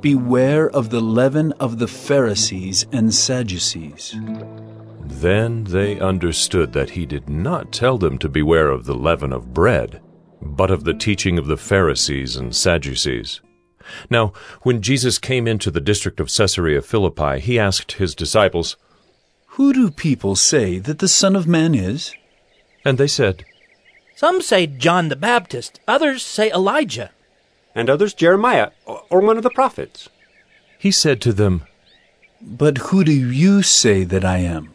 Beware of the leaven of the Pharisees and Sadducees. Then they understood that he did not tell them to beware of the leaven of bread, but of the teaching of the Pharisees and Sadducees. Now, when Jesus came into the district of Caesarea Philippi, he asked his disciples, Who do people say that the Son of Man is? And they said, Some say John the Baptist, others say Elijah, and others Jeremiah or one of the prophets. He said to them, But who do you say that I am?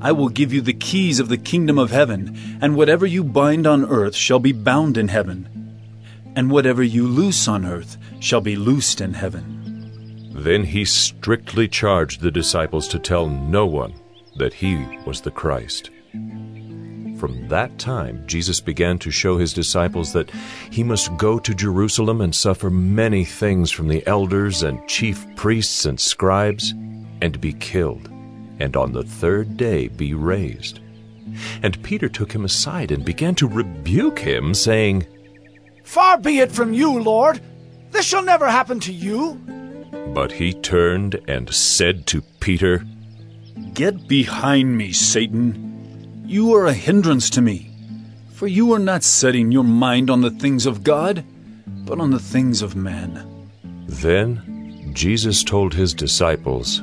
I will give you the keys of the kingdom of heaven, and whatever you bind on earth shall be bound in heaven, and whatever you loose on earth shall be loosed in heaven. Then he strictly charged the disciples to tell no one that he was the Christ. From that time, Jesus began to show his disciples that he must go to Jerusalem and suffer many things from the elders and chief priests and scribes, and be killed, and on the third day be raised. And Peter took him aside and began to rebuke him, saying, Far be it from you, Lord! This shall never happen to you! But he turned and said to Peter, Get behind me, Satan! You are a hindrance to me, for you are not setting your mind on the things of God, but on the things of man. Then Jesus told his disciples,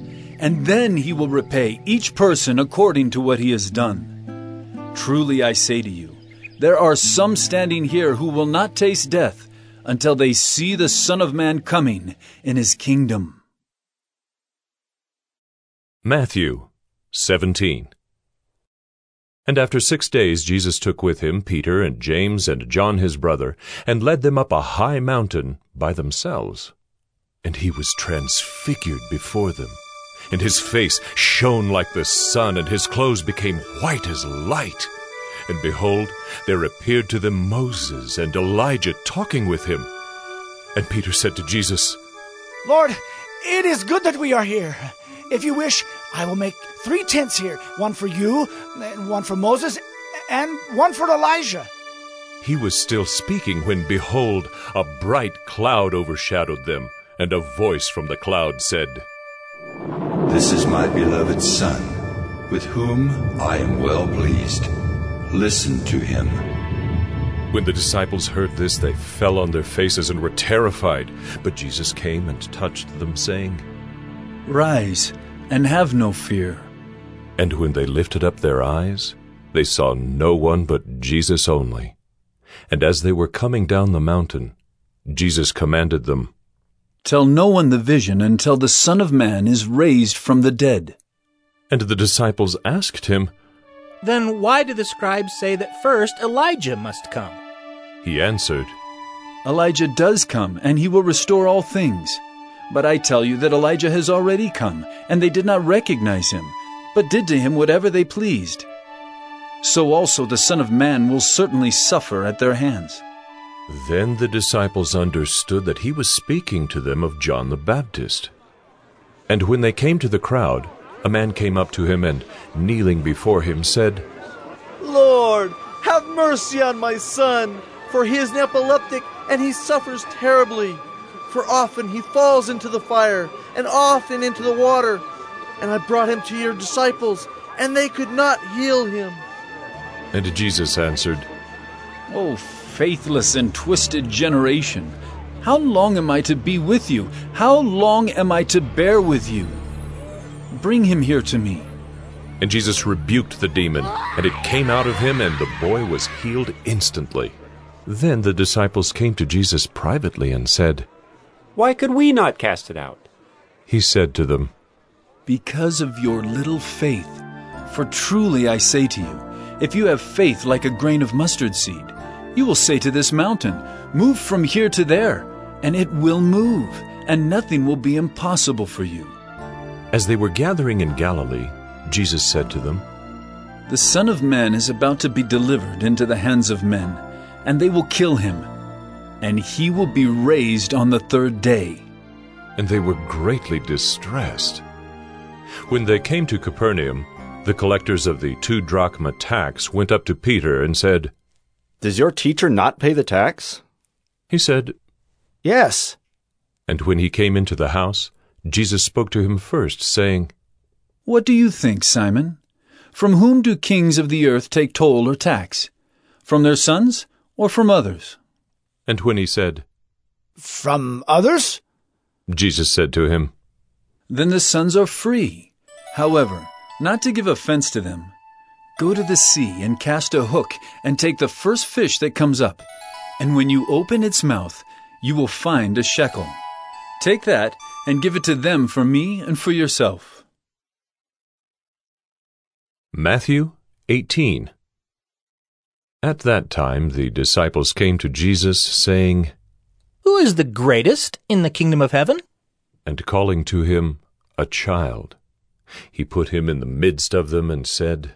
and then he will repay each person according to what he has done. Truly I say to you, there are some standing here who will not taste death until they see the Son of Man coming in his kingdom. Matthew 17 And after six days Jesus took with him Peter and James and John his brother, and led them up a high mountain by themselves. And he was transfigured before them, and his face shone like the sun, and his clothes became white as light. And behold, there appeared to them Moses and Elijah talking with him. And Peter said to Jesus, Lord, it is good that we are here. If you wish, I will make three tents here one for you, and one for Moses, and one for Elijah. He was still speaking when, behold, a bright cloud overshadowed them, and a voice from the cloud said, This is my beloved Son, with whom I am well pleased. Listen to him. When the disciples heard this, they fell on their faces and were terrified. But Jesus came and touched them, saying, Rise and have no fear. And when they lifted up their eyes, they saw no one but Jesus only. And as they were coming down the mountain, Jesus commanded them, Tell no one the vision until the Son of Man is raised from the dead. And the disciples asked him, Then why do the scribes say that first Elijah must come? He answered, Elijah does come, and he will restore all things. But I tell you that Elijah has already come, and they did not recognize him, but did to him whatever they pleased. So also the Son of Man will certainly suffer at their hands. Then the disciples understood that he was speaking to them of John the Baptist. And when they came to the crowd, a man came up to him and, kneeling before him, said, Lord, have mercy on my son, for he is an epileptic and he suffers terribly. For often he falls into the fire and often into the water. And I brought him to your disciples, and they could not heal him. And Jesus answered, O faithless and twisted generation, how long am I to be with you? How long am I to bear with you? Bring him here to me. And Jesus rebuked the demon, and it came out of him, and the boy was healed instantly. Then the disciples came to Jesus privately and said, Why could we not cast it out? He said to them, Because of your little faith. For truly I say to you, if you have faith like a grain of mustard seed, you will say to this mountain, Move from here to there, and it will move, and nothing will be impossible for you. As they were gathering in Galilee, Jesus said to them, The Son of Man is about to be delivered into the hands of men, and they will kill him, and he will be raised on the third day. And they were greatly distressed. When they came to Capernaum, the collectors of the two drachma tax went up to Peter and said, Does your teacher not pay the tax? He said, Yes. And when he came into the house, Jesus spoke to him first, saying, What do you think, Simon? From whom do kings of the earth take toll or tax? From their sons or from others? And when he said, From others? Jesus said to him, Then the sons are free. However, not to give offense to them, go to the sea and cast a hook and take the first fish that comes up. And when you open its mouth, you will find a shekel. Take that and give it to them for me and for yourself. Matthew 18 At that time the disciples came to Jesus, saying, Who is the greatest in the kingdom of heaven? And calling to him a child, he put him in the midst of them and said,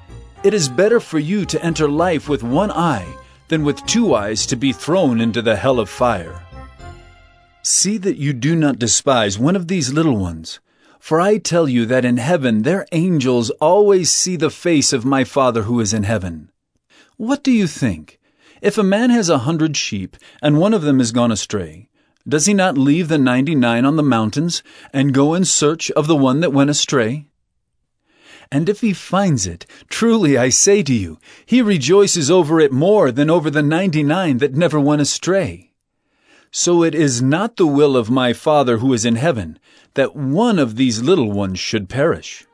It is better for you to enter life with one eye than with two eyes to be thrown into the hell of fire. See that you do not despise one of these little ones. For I tell you that in heaven their angels always see the face of my Father who is in heaven. What do you think? If a man has a hundred sheep, and one of them is gone astray, does he not leave the ninety nine on the mountains, and go in search of the one that went astray? And if he finds it, truly I say to you, he rejoices over it more than over the ninety nine that never went astray. So it is not the will of my Father who is in heaven that one of these little ones should perish.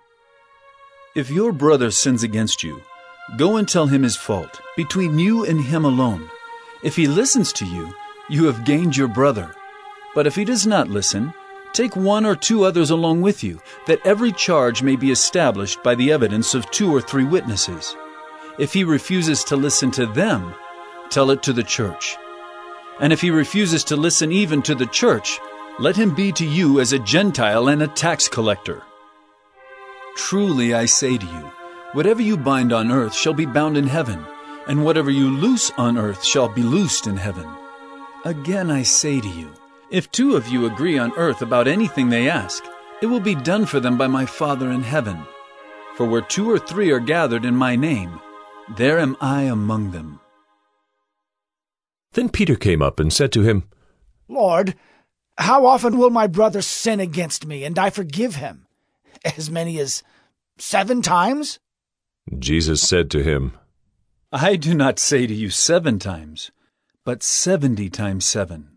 If your brother sins against you, go and tell him his fault, between you and him alone. If he listens to you, you have gained your brother. But if he does not listen, take one or two others along with you, that every charge may be established by the evidence of two or three witnesses. If he refuses to listen to them, tell it to the church. And if he refuses to listen even to the church, let him be to you as a Gentile and a tax collector. Truly I say to you, whatever you bind on earth shall be bound in heaven, and whatever you loose on earth shall be loosed in heaven. Again I say to you, if two of you agree on earth about anything they ask, it will be done for them by my Father in heaven. For where two or three are gathered in my name, there am I among them. Then Peter came up and said to him, Lord, how often will my brother sin against me, and I forgive him? As many as seven times? Jesus said to him, I do not say to you seven times, but seventy times seven.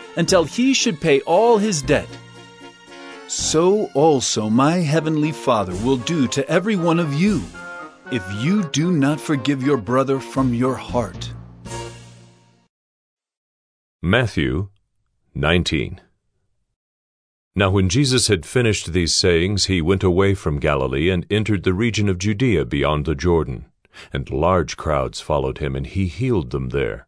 until he should pay all his debt. So also my heavenly Father will do to every one of you if you do not forgive your brother from your heart. Matthew 19. Now when Jesus had finished these sayings, he went away from Galilee and entered the region of Judea beyond the Jordan. And large crowds followed him, and he healed them there.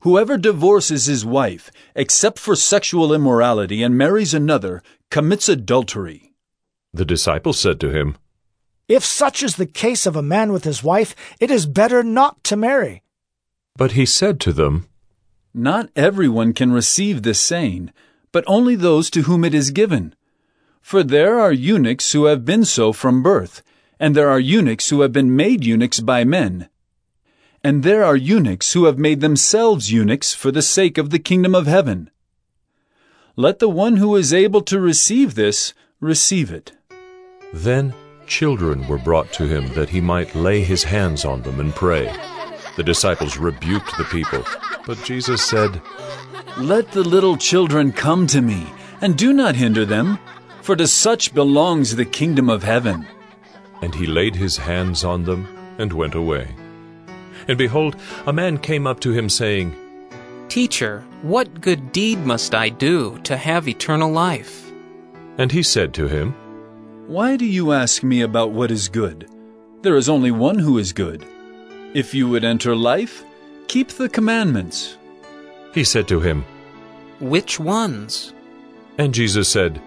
whoever divorces his wife, except for sexual immorality, and marries another, commits adultery. The disciples said to him, If such is the case of a man with his wife, it is better not to marry. But he said to them, Not everyone can receive this saying, but only those to whom it is given. For there are eunuchs who have been so from birth, and there are eunuchs who have been made eunuchs by men. And there are eunuchs who have made themselves eunuchs for the sake of the kingdom of heaven. Let the one who is able to receive this receive it. Then children were brought to him that he might lay his hands on them and pray. The disciples rebuked the people, but Jesus said, Let the little children come to me, and do not hinder them, for to such belongs the kingdom of heaven. And he laid his hands on them and went away. And behold, a man came up to him, saying, Teacher, what good deed must I do to have eternal life? And he said to him, Why do you ask me about what is good? There is only one who is good. If you would enter life, keep the commandments. He said to him, Which ones? And Jesus said,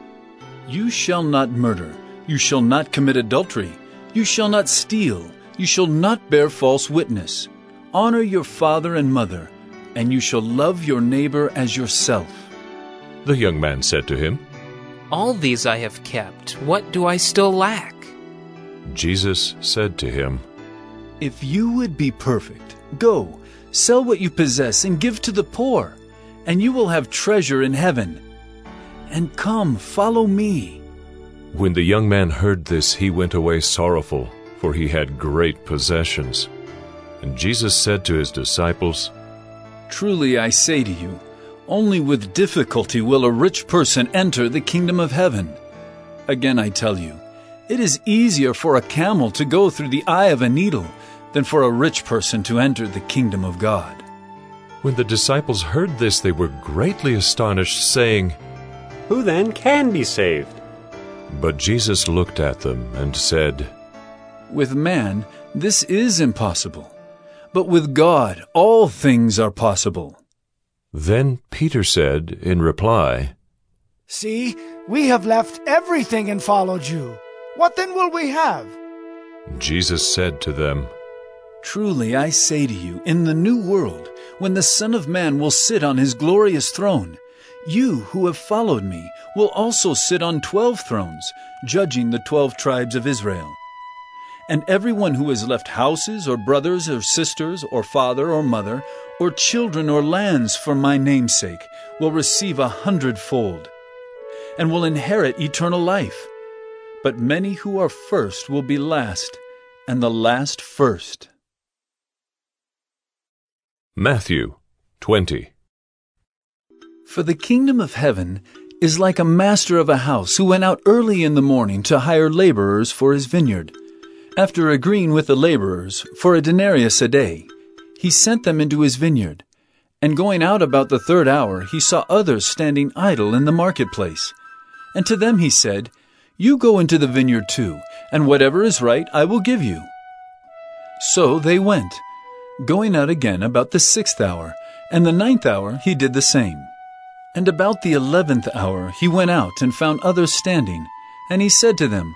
You shall not murder, you shall not commit adultery, you shall not steal, you shall not bear false witness. Honor your father and mother, and you shall love your neighbor as yourself. The young man said to him, All these I have kept. What do I still lack? Jesus said to him, If you would be perfect, go, sell what you possess and give to the poor, and you will have treasure in heaven. And come, follow me. When the young man heard this, he went away sorrowful, for he had great possessions. And Jesus said to his disciples, Truly I say to you, only with difficulty will a rich person enter the kingdom of heaven. Again I tell you, it is easier for a camel to go through the eye of a needle than for a rich person to enter the kingdom of God. When the disciples heard this, they were greatly astonished, saying, Who then can be saved? But Jesus looked at them and said, With man, this is impossible, but with God, all things are possible. Then Peter said in reply, See, we have left everything and followed you. What then will we have? Jesus said to them, Truly I say to you, in the new world, when the Son of Man will sit on his glorious throne, you who have followed me will also sit on twelve thrones, judging the twelve tribes of Israel. And everyone who has left houses, or brothers, or sisters, or father, or mother, or children, or lands for my name's sake, will receive a hundredfold, and will inherit eternal life. But many who are first will be last, and the last first. Matthew 20 For the kingdom of heaven is like a master of a house who went out early in the morning to hire laborers for his vineyard. After agreeing with the laborers for a denarius a day, he sent them into his vineyard. And going out about the third hour, he saw others standing idle in the marketplace. And to them he said, You go into the vineyard too, and whatever is right I will give you. So they went, going out again about the sixth hour, and the ninth hour he did the same. And about the eleventh hour he went out and found others standing, and he said to them,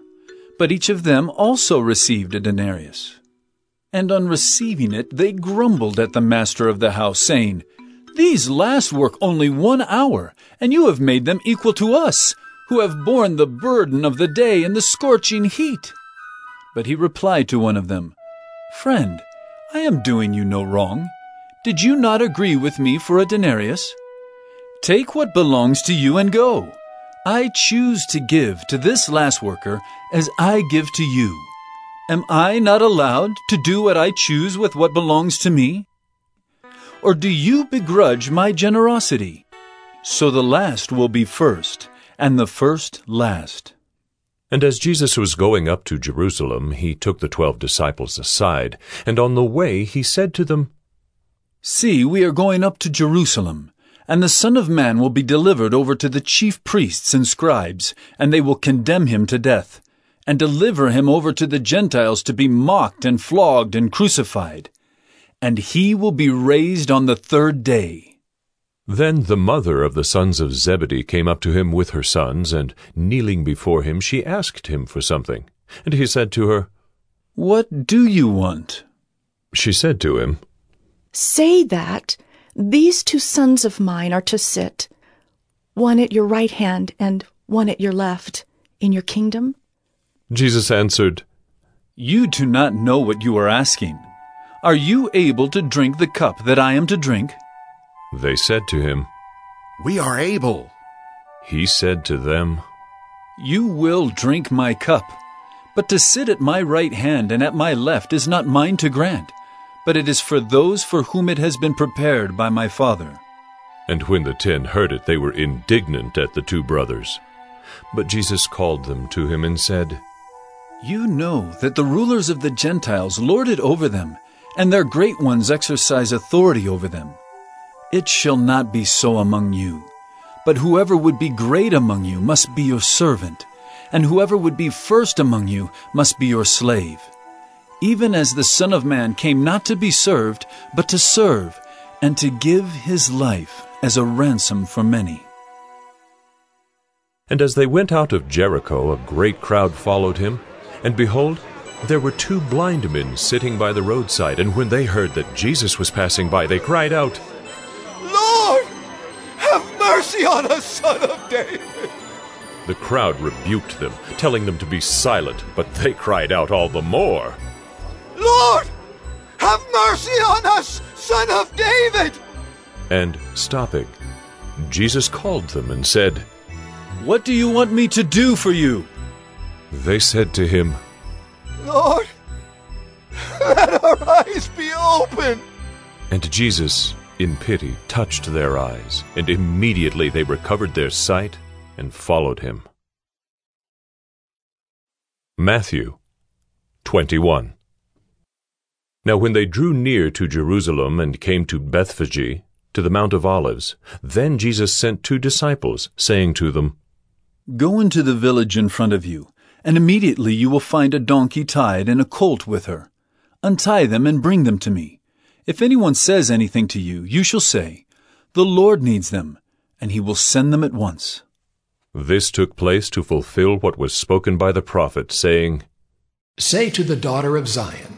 but each of them also received a denarius. And on receiving it, they grumbled at the master of the house, saying, These last work only one hour, and you have made them equal to us, who have borne the burden of the day and the scorching heat. But he replied to one of them, Friend, I am doing you no wrong. Did you not agree with me for a denarius? Take what belongs to you and go. I choose to give to this last worker as I give to you. Am I not allowed to do what I choose with what belongs to me? Or do you begrudge my generosity? So the last will be first, and the first last. And as Jesus was going up to Jerusalem, he took the twelve disciples aside, and on the way he said to them, See, we are going up to Jerusalem, and the Son of Man will be delivered over to the chief priests and scribes, and they will condemn him to death, and deliver him over to the Gentiles to be mocked and flogged and crucified. And he will be raised on the third day. Then the mother of the sons of Zebedee came up to him with her sons, and kneeling before him, she asked him for something. And he said to her, What do you want? She said to him, Say that these two sons of mine are to sit, one at your right hand and one at your left, in your kingdom. Jesus answered, You do not know what you are asking. Are you able to drink the cup that I am to drink? They said to him, We are able. He said to them, You will drink my cup, but to sit at my right hand and at my left is not mine to grant, but it is for those for whom it has been prepared by my Father. And when the ten heard it, they were indignant at the two brothers. But Jesus called them to him and said, You know that the rulers of the Gentiles lord it over them, and their great ones exercise authority over them. It shall not be so among you. But whoever would be great among you must be your servant, and whoever would be first among you must be your slave. Even as the Son of Man came not to be served, but to serve, and to give his life as a ransom for many. And as they went out of Jericho, a great crowd followed him. And behold, there were two blind men sitting by the roadside, and when they heard that Jesus was passing by, they cried out, Lord, have mercy on us, son of David. The crowd rebuked them, telling them to be silent, but they cried out all the more, Lord, have mercy on us, son of David. And stopping, Jesus called them and said, What do you want me to do for you? They said to him, Lord, let our eyes be open. And Jesus, in pity, touched their eyes, and immediately they recovered their sight and followed him. Matthew 21 Now when they drew near to Jerusalem and came to Bethphage, to the Mount of Olives, then Jesus sent two disciples, saying to them, Go into the village in front of you, and immediately you will find a donkey tied and a colt with her. Untie them and bring them to me. If anyone says anything to you, you shall say, The Lord needs them, and he will send them at once. This took place to fulfill what was spoken by the prophet, saying, Say to the daughter of Zion,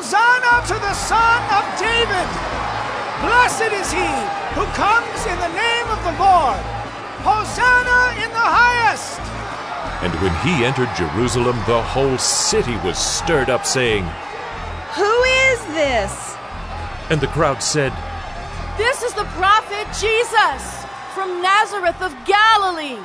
Hosanna to the Son of David! Blessed is he who comes in the name of the Lord! Hosanna in the highest! And when he entered Jerusalem, the whole city was stirred up, saying, Who is this? And the crowd said, This is the prophet Jesus from Nazareth of Galilee.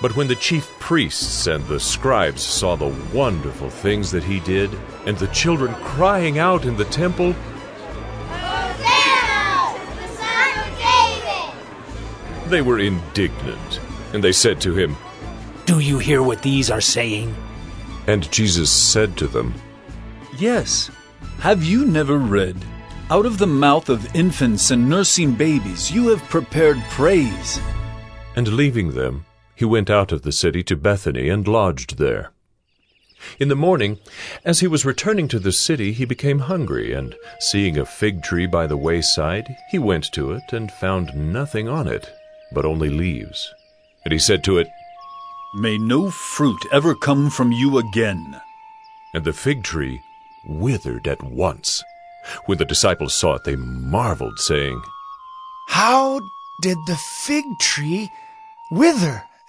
But when the chief priests and the scribes saw the wonderful things that he did, and the children crying out in the temple, Hosanna, the Son of David! they were indignant. And they said to him, Do you hear what these are saying? And Jesus said to them, Yes. Have you never read, Out of the mouth of infants and nursing babies you have prepared praise? And leaving them, he went out of the city to Bethany and lodged there. In the morning, as he was returning to the city, he became hungry, and seeing a fig tree by the wayside, he went to it and found nothing on it, but only leaves. And he said to it, May no fruit ever come from you again. And the fig tree withered at once. When the disciples saw it, they marveled, saying, How did the fig tree wither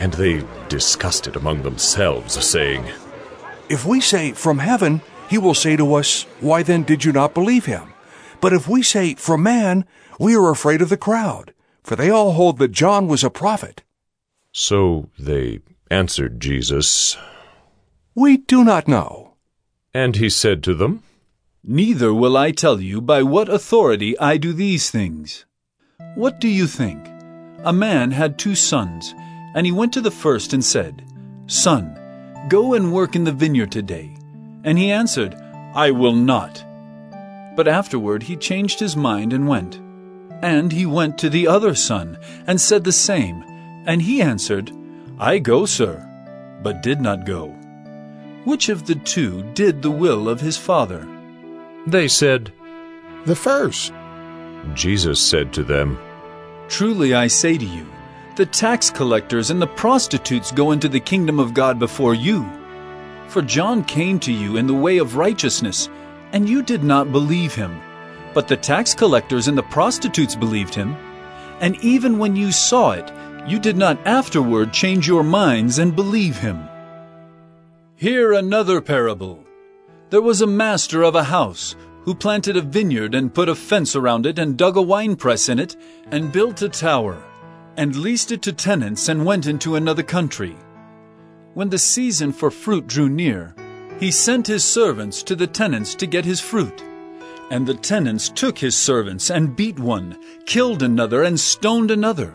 And they discussed it among themselves, saying, If we say, From heaven, he will say to us, Why then did you not believe him? But if we say, From man, we are afraid of the crowd, for they all hold that John was a prophet. So they answered Jesus, We do not know. And he said to them, Neither will I tell you by what authority I do these things. What do you think? A man had two sons, and he went to the first and said, Son, go and work in the vineyard today. And he answered, I will not. But afterward he changed his mind and went. And he went to the other son, and said the same. And he answered, I go, sir, but did not go. Which of the two did the will of his father? They said, The first. Jesus said to them, Truly I say to you, the tax collectors and the prostitutes go into the kingdom of God before you. For John came to you in the way of righteousness, and you did not believe him. But the tax collectors and the prostitutes believed him. And even when you saw it, you did not afterward change your minds and believe him. Hear another parable. There was a master of a house who planted a vineyard and put a fence around it and dug a winepress in it and built a tower and leased it to tenants and went into another country. When the season for fruit drew near, he sent his servants to the tenants to get his fruit. And the tenants took his servants and beat one, killed another, and stoned another.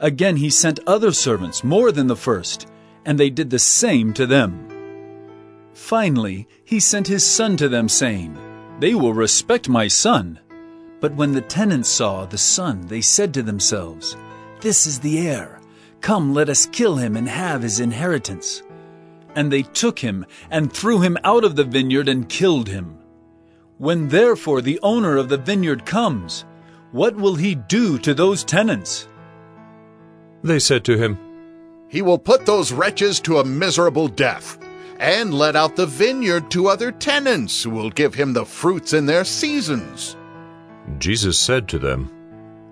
Again he sent other servants, more than the first, and they did the same to them. Finally, he sent his son to them, saying, They will respect my son. But when the tenants saw the son, they said to themselves, This is the heir. Come, let us kill him and have his inheritance. And they took him and threw him out of the vineyard and killed him. When therefore the owner of the vineyard comes, what will he do to those tenants? They said to him, He will put those wretches to a miserable death, and let out the vineyard to other tenants who will give him the fruits in their seasons. Jesus said to them,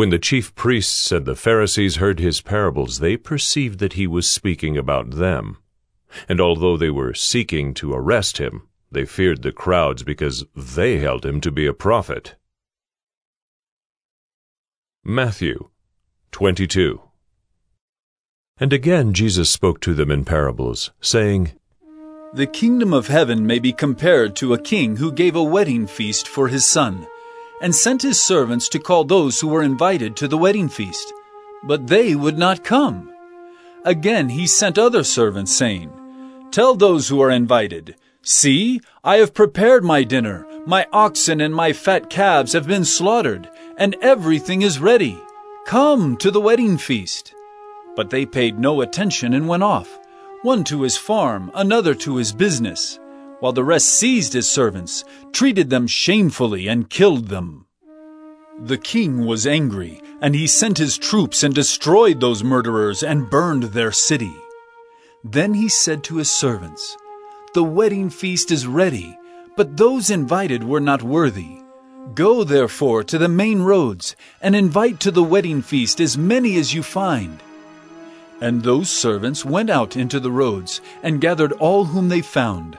When the chief priests and the Pharisees heard his parables, they perceived that he was speaking about them. And although they were seeking to arrest him, they feared the crowds because they held him to be a prophet. Matthew 22 And again Jesus spoke to them in parables, saying, The kingdom of heaven may be compared to a king who gave a wedding feast for his son, and sent his servants to call those who were invited to the wedding feast. But they would not come. Again he sent other servants, saying, Tell those who are invited, See, I have prepared my dinner. My oxen and my fat calves have been slaughtered, and everything is ready. Come to the wedding feast. But they paid no attention and went off, one to his farm, another to his business, while the rest seized his servants, treated them shamefully, and killed them. The king was angry, and he sent his troops and destroyed those murderers and burned their city. Then he said to his servants, The wedding feast is ready, but those invited were not worthy. Go therefore to the main roads, and invite to the wedding feast as many as you find. And those servants went out into the roads, and gathered all whom they found,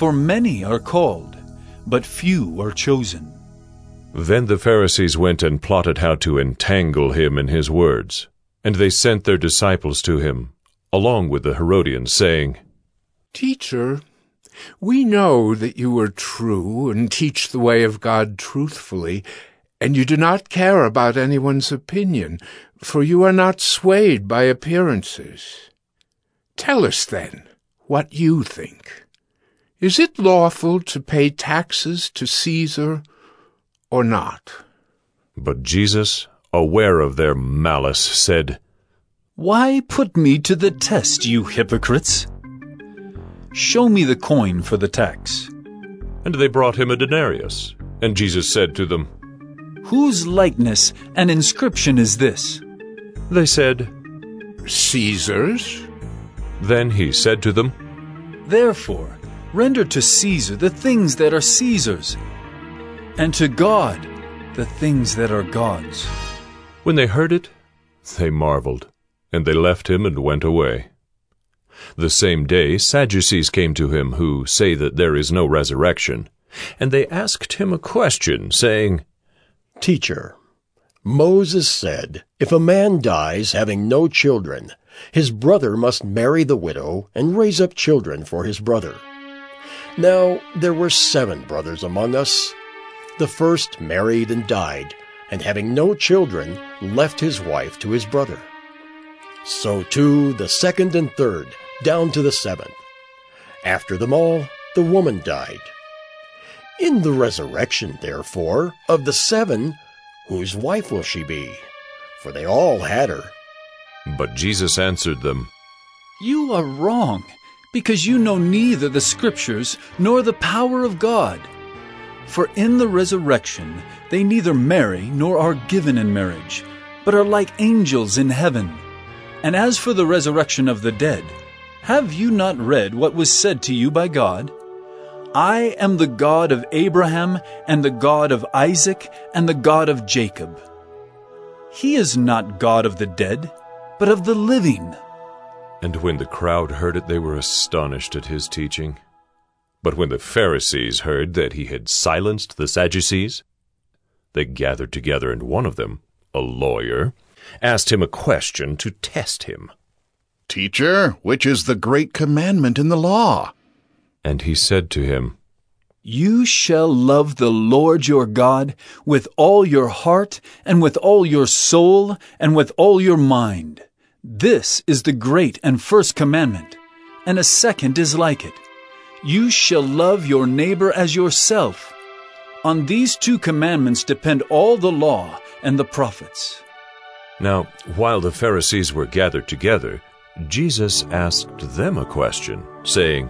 For many are called, but few are chosen. Then the Pharisees went and plotted how to entangle him in his words. And they sent their disciples to him, along with the Herodians, saying, Teacher, we know that you are true and teach the way of God truthfully, and you do not care about anyone's opinion, for you are not swayed by appearances. Tell us then what you think. Is it lawful to pay taxes to Caesar or not? But Jesus, aware of their malice, said, Why put me to the test, you hypocrites? Show me the coin for the tax. And they brought him a denarius. And Jesus said to them, Whose likeness and inscription is this? They said, Caesar's. Then he said to them, Therefore, render to Caesar the things that are Caesar's, and to God the things that are God's. When they heard it, they marveled, and they left him and went away. The same day Sadducees came to him, who say that there is no resurrection. And they asked him a question, saying, Teacher, Moses said, If a man dies having no children, his brother must marry the widow and raise up children for his brother. Now there were seven brothers among us. The first married and died, and having no children, left his wife to his brother. So too the second and third, down to the seventh. After them all, the woman died. In the resurrection, therefore, of the seven, whose wife will she be? For they all had her. But Jesus answered them, You are wrong, because you know neither the Scriptures nor the power of God. For in the resurrection they neither marry nor are given in marriage, but are like angels in heaven. And as for the resurrection of the dead, have you not read what was said to you by God? I am the God of Abraham, and the God of Isaac, and the God of Jacob. He is not God of the dead, but of the living. And when the crowd heard it, they were astonished at his teaching. But when the Pharisees heard that he had silenced the Sadducees, they gathered together, and one of them, a lawyer, asked him a question to test him. Teacher, which is the great commandment in the law? And he said to him, You shall love the Lord your God with all your heart, and with all your soul, and with all your mind. This is the great and first commandment, and a second is like it. You shall love your neighbor as yourself. On these two commandments depend all the law and the prophets. Now, while the Pharisees were gathered together, Jesus asked them a question, saying,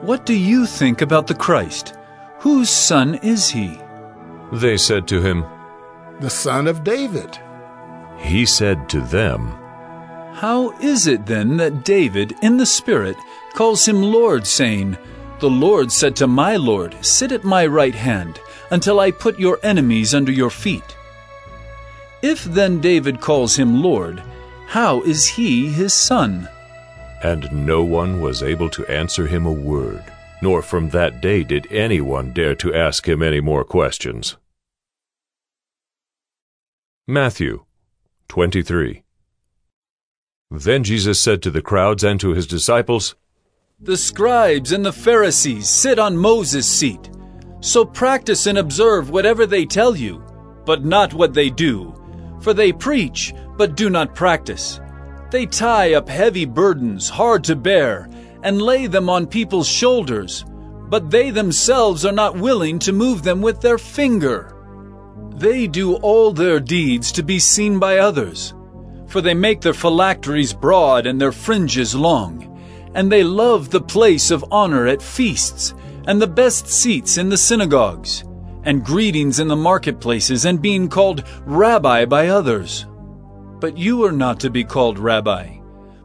What do you think about the Christ? Whose son is he? They said to him, The son of David. He said to them, How is it then that David, in the Spirit, calls him Lord, saying, The Lord said to my Lord, Sit at my right hand, until I put your enemies under your feet. If then David calls him Lord, how is he his son? And no one was able to answer him a word, nor from that day did anyone dare to ask him any more questions. Matthew 23 Then Jesus said to the crowds and to his disciples, The scribes and the Pharisees sit on Moses' seat. So practice and observe whatever they tell you, but not what they do. For they preach, but do not practice. They tie up heavy burdens, hard to bear, and lay them on people's shoulders, but they themselves are not willing to move them with their finger. They do all their deeds to be seen by others, for they make their phylacteries broad and their fringes long, and they love the place of honor at feasts, and the best seats in the synagogues, and greetings in the marketplaces, and being called rabbi by others. But you are not to be called rabbi,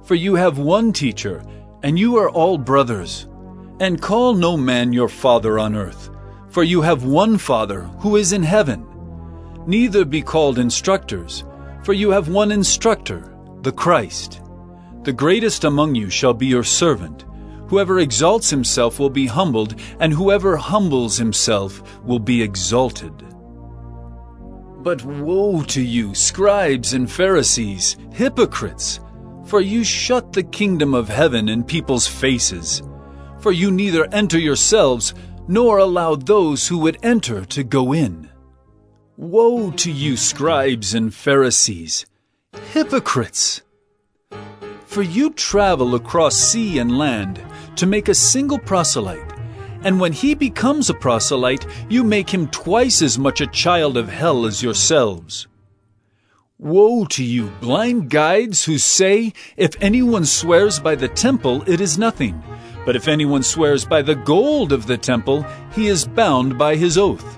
for you have one teacher, and you are all brothers. And call no man your father on earth, for you have one Father who is in heaven. Neither be called instructors, for you have one instructor, the Christ. The greatest among you shall be your servant. Whoever exalts himself will be humbled, and whoever humbles himself will be exalted. But woe to you, scribes and Pharisees, hypocrites! For you shut the kingdom of heaven in people's faces. For you neither enter yourselves, nor allow those who would enter to go in. Woe to you, scribes and Pharisees, hypocrites! For you travel across sea and land to make a single proselyte and when he becomes a proselyte, you make him twice as much a child of hell as yourselves. Woe to you, blind guides, who say, If anyone swears by the temple, it is nothing. But if anyone swears by the gold of the temple, he is bound by his oath.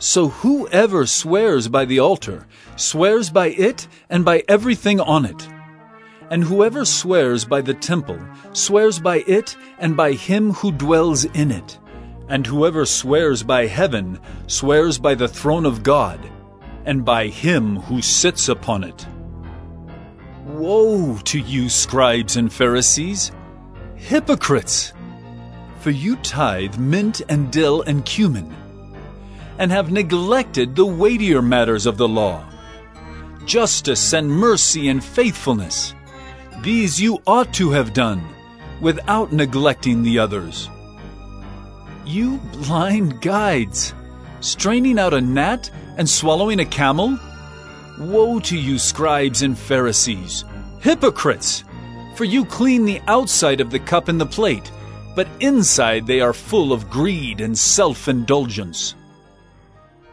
So whoever swears by the altar swears by it and by everything on it. And whoever swears by the temple swears by it and by him who dwells in it. And whoever swears by heaven swears by the throne of God, and by him who sits upon it. Woe to you, scribes and Pharisees, hypocrites! For you tithe mint and dill and cumin, and have neglected the weightier matters of the law justice and mercy and faithfulness. These you ought to have done, without neglecting the others. You blind guides! Straining out a gnat and swallowing a camel? Woe to you, scribes and Pharisees! Hypocrites! For you clean the outside of the cup and the plate, but inside they are full of greed and self indulgence.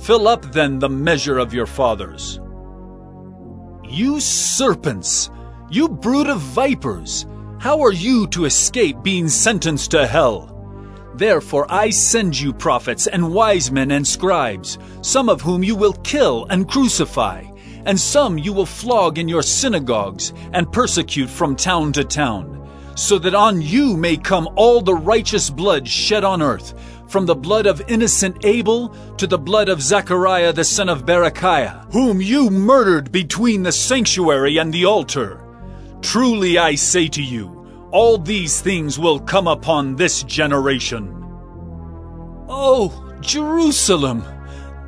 Fill up then the measure of your fathers. You serpents! You brood of vipers! How are you to escape being sentenced to hell? Therefore I send you prophets and wise men and scribes, some of whom you will kill and crucify, and some you will flog in your synagogues and persecute from town to town, so that on you may come all the righteous blood shed on earth, from the blood of innocent Abel to the blood of Zechariah the son of Berechiah, whom you murdered between the sanctuary and the altar. Truly I say to you, all these things will come upon this generation. Oh, Jerusalem!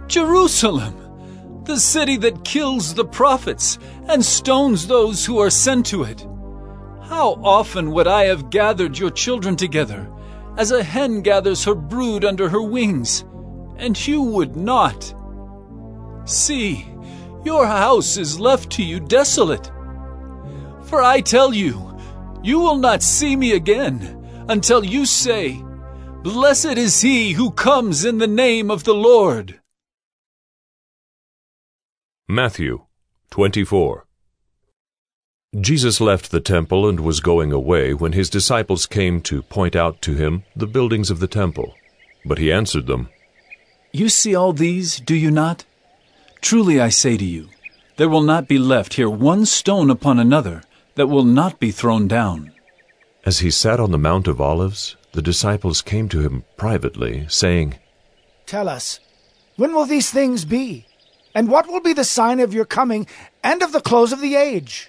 Jerusalem! The city that kills the prophets and stones those who are sent to it. How often would I have gathered your children together, as a hen gathers her brood under her wings, and you would not. See, your house is left to you desolate. For I tell you, you will not see me again until you say, Blessed is he who comes in the name of the Lord. Matthew 24 Jesus left the temple and was going away when his disciples came to point out to him the buildings of the temple. But he answered them, You see all these, do you not? Truly I say to you, there will not be left here one stone upon another that will not be thrown down. As he sat on the Mount of Olives, the disciples came to him privately, saying, Tell us, when will these things be? And what will be the sign of your coming and of the close of the age?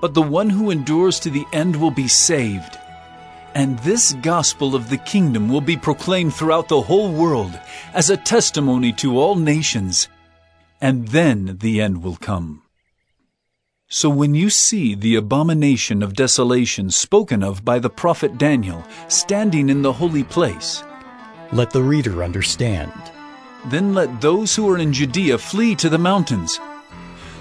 but the one who endures to the end will be saved. And this gospel of the kingdom will be proclaimed throughout the whole world as a testimony to all nations. And then the end will come. So when you see the abomination of desolation spoken of by the prophet Daniel standing in the holy place, let the reader understand. Then let those who are in Judea flee to the mountains.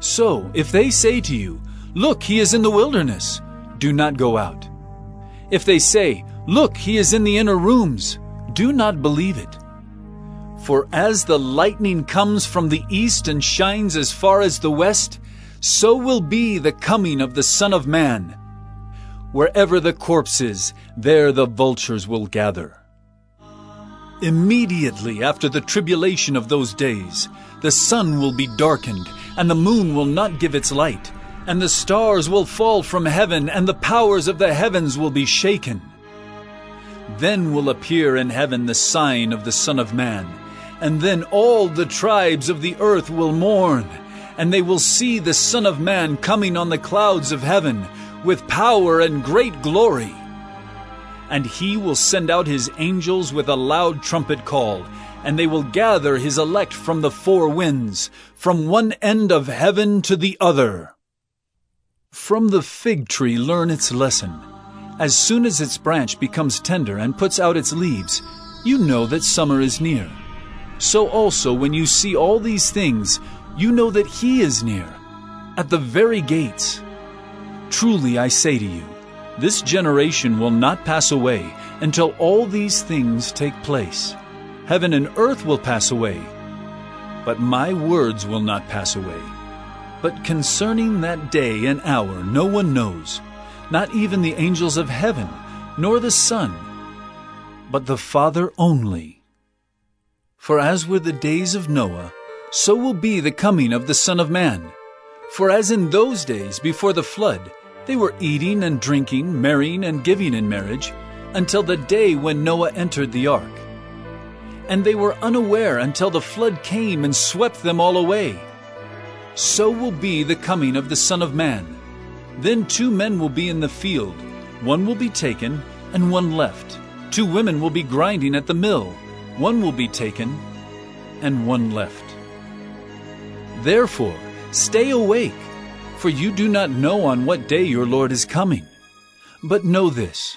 So, if they say to you, Look, he is in the wilderness, do not go out. If they say, Look, he is in the inner rooms, do not believe it. For as the lightning comes from the east and shines as far as the west, so will be the coming of the Son of Man. Wherever the corpse is, there the vultures will gather. Immediately after the tribulation of those days, the sun will be darkened, and the moon will not give its light, and the stars will fall from heaven, and the powers of the heavens will be shaken. Then will appear in heaven the sign of the Son of Man, and then all the tribes of the earth will mourn, and they will see the Son of Man coming on the clouds of heaven with power and great glory. And he will send out his angels with a loud trumpet call and they will gather his elect from the four winds, from one end of heaven to the other. From the fig tree learn its lesson. As soon as its branch becomes tender and puts out its leaves, you know that summer is near. So also, when you see all these things, you know that he is near, at the very gates. Truly I say to you, this generation will not pass away until all these things take place. Heaven and earth will pass away, but my words will not pass away. But concerning that day and hour no one knows, not even the angels of heaven, nor the Son, but the Father only. For as were the days of Noah, so will be the coming of the Son of Man. For as in those days before the flood, they were eating and drinking, marrying and giving in marriage, until the day when Noah entered the ark. And they were unaware until the flood came and swept them all away. So will be the coming of the Son of Man. Then two men will be in the field, one will be taken, and one left. Two women will be grinding at the mill, one will be taken, and one left. Therefore, stay awake, for you do not know on what day your Lord is coming. But know this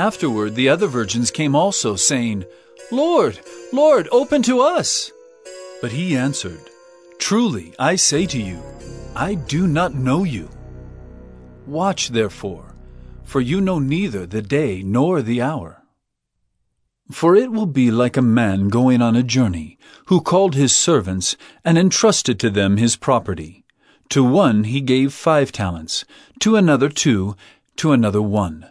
Afterward, the other virgins came also, saying, Lord, Lord, open to us. But he answered, Truly, I say to you, I do not know you. Watch therefore, for you know neither the day nor the hour. For it will be like a man going on a journey, who called his servants and entrusted to them his property. To one he gave five talents, to another two, to another one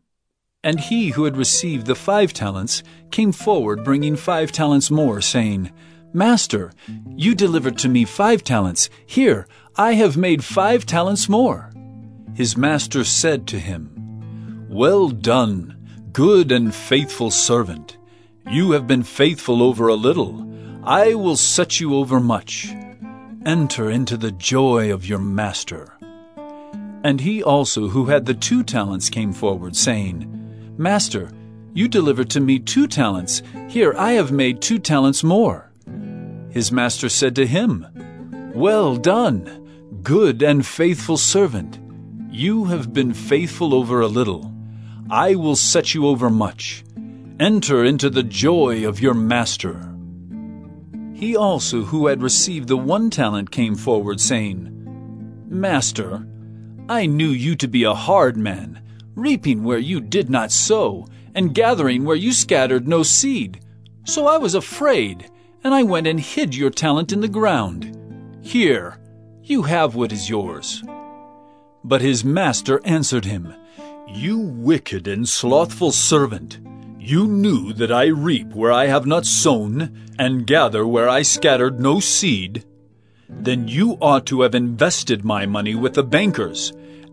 And he who had received the five talents came forward, bringing five talents more, saying, Master, you delivered to me five talents. Here, I have made five talents more. His master said to him, Well done, good and faithful servant. You have been faithful over a little. I will set you over much. Enter into the joy of your master. And he also who had the two talents came forward, saying, Master, You delivered to me two talents. Here, I have made two talents more. His master said to him, Well done, good and faithful servant. You have been faithful over a little. I will set you over much. Enter into the joy of your master. He also, who had received the one talent, came forward, saying, Master, I knew you to be a hard man, reaping where you did not sow, and gathering where you scattered no seed. So I was afraid, and I went and hid your talent in the ground. Here, you have what is yours. But his master answered him, You wicked and slothful servant! You knew that I reap where I have not sown, and gather where I scattered no seed. Then you ought to have invested my money with the bankers,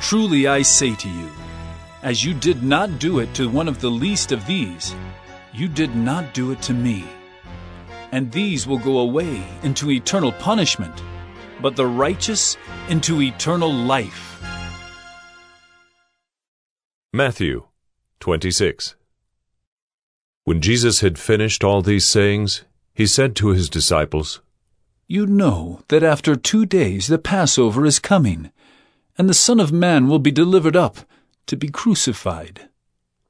Truly I say to you, as you did not do it to one of the least of these, you did not do it to me. And these will go away into eternal punishment, but the righteous into eternal life. Matthew 26. When Jesus had finished all these sayings, he said to his disciples, You know that after two days the Passover is coming, and the Son of Man will be delivered up to be crucified.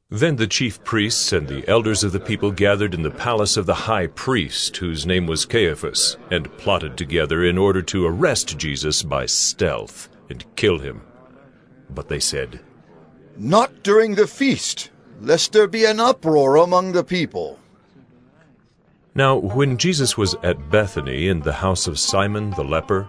Then the chief priests and the elders of the people gathered in the palace of the high priest, whose name was Caiaphas, and plotted together in order to arrest Jesus by stealth and kill him. But they said, Not during the feast, lest there be an uproar among the people. Now, when Jesus was at Bethany in the house of Simon the leper,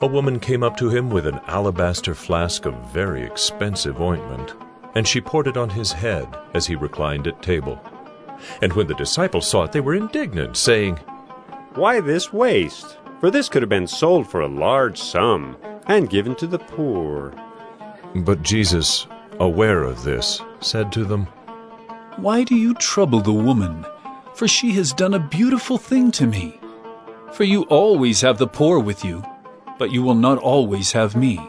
a woman came up to him with an alabaster flask of very expensive ointment, and she poured it on his head as he reclined at table. And when the disciples saw it, they were indignant, saying, Why this waste? For this could have been sold for a large sum and given to the poor. But Jesus, aware of this, said to them, Why do you trouble the woman? For she has done a beautiful thing to me. For you always have the poor with you, but you will not always have me.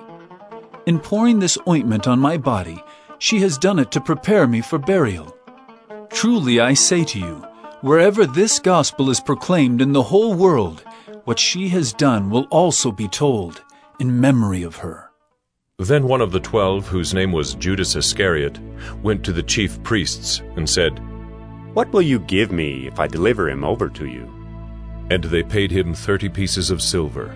In pouring this ointment on my body, she has done it to prepare me for burial. Truly I say to you, Wherever this gospel is proclaimed in the whole world, what she has done will also be told in memory of her. Then one of the twelve, whose name was Judas Iscariot, went to the chief priests and said, What will you give me if I deliver him over to you? And they paid him thirty pieces of silver.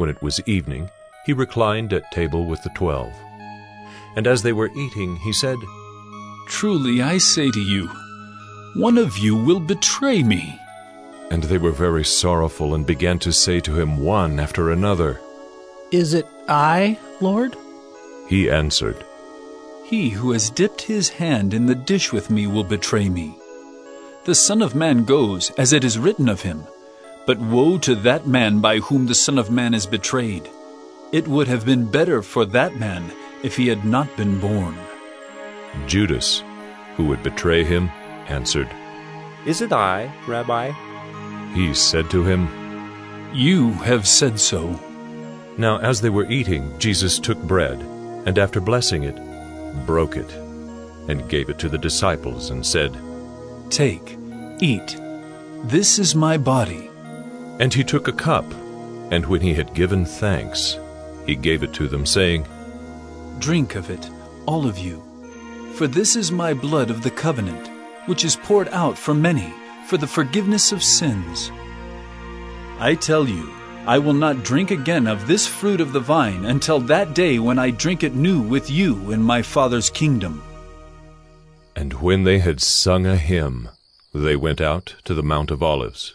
When it was evening, he reclined at table with the twelve. And as they were eating, he said, Truly I say to you, one of you will betray me. And they were very sorrowful and began to say to him one after another, Is it I, Lord? He answered, He who has dipped his hand in the dish with me will betray me. The Son of Man goes as it is written of him. But woe to that man by whom the Son of Man is betrayed. It would have been better for that man if he had not been born. Judas, who would betray him, answered, Is it I, Rabbi? He said to him, You have said so. Now as they were eating, Jesus took bread, and after blessing it, broke it, and gave it to the disciples, and said, Take, eat. This is my body. And he took a cup, and when he had given thanks, he gave it to them, saying, Drink of it, all of you. For this is my blood of the covenant, which is poured out for many for the forgiveness of sins. I tell you, I will not drink again of this fruit of the vine until that day when I drink it new with you in my Father's kingdom. And when they had sung a hymn, they went out to the Mount of Olives.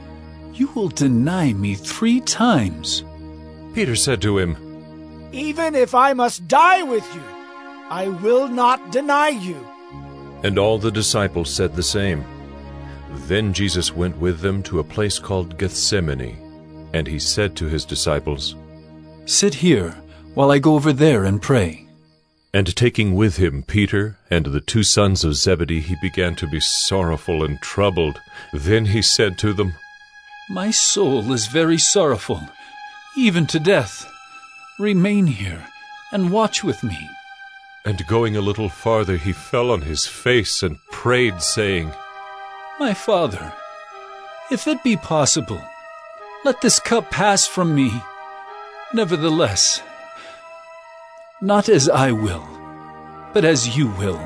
you will deny me three times. Peter said to him, Even if I must die with you, I will not deny you. And all the disciples said the same. Then Jesus went with them to a place called Gethsemane, and he said to his disciples, Sit here while I go over there and pray. And taking with him Peter and the two sons of Zebedee, he began to be sorrowful and troubled. Then he said to them, My soul is very sorrowful, even to death. Remain here and watch with me. And going a little farther, he fell on his face and prayed, saying, My father, if it be possible, let this cup pass from me. Nevertheless, not as I will, but as you will.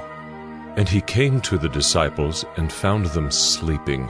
And he came to the disciples and found them sleeping.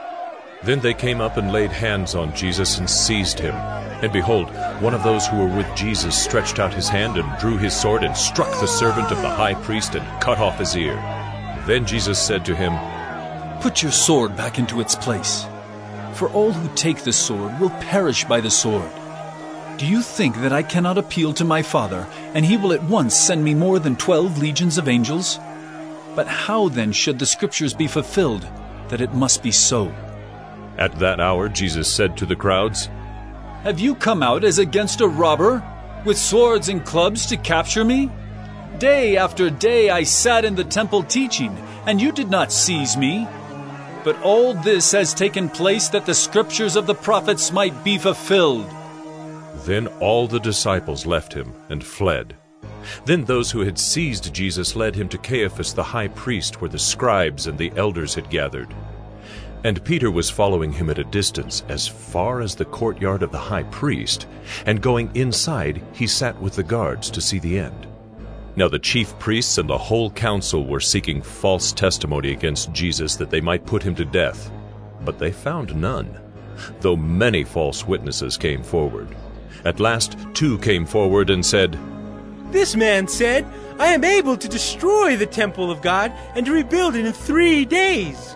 Then they came up and laid hands on Jesus and seized him. And behold, one of those who were with Jesus stretched out his hand and drew his sword and struck the servant of the high priest and cut off his ear. Then Jesus said to him, Put your sword back into its place. For all who take the sword will perish by the sword. Do you think that I cannot appeal to my Father, and he will at once send me more than twelve legions of angels? But how then should the Scriptures be fulfilled, that it must be so? At that hour Jesus said to the crowds, Have you come out as against a robber, with swords and clubs to capture me? Day after day I sat in the temple teaching, and you did not seize me. But all this has taken place that the scriptures of the prophets might be fulfilled. Then all the disciples left him and fled. Then those who had seized Jesus led him to Caiaphas the high priest, where the scribes and the elders had gathered. And Peter was following him at a distance, as far as the courtyard of the high priest, and going inside, he sat with the guards to see the end. Now the chief priests and the whole council were seeking false testimony against Jesus that they might put him to death. But they found none, though many false witnesses came forward. At last two came forward and said, This man said, I am able to destroy the temple of God and to rebuild it in three days.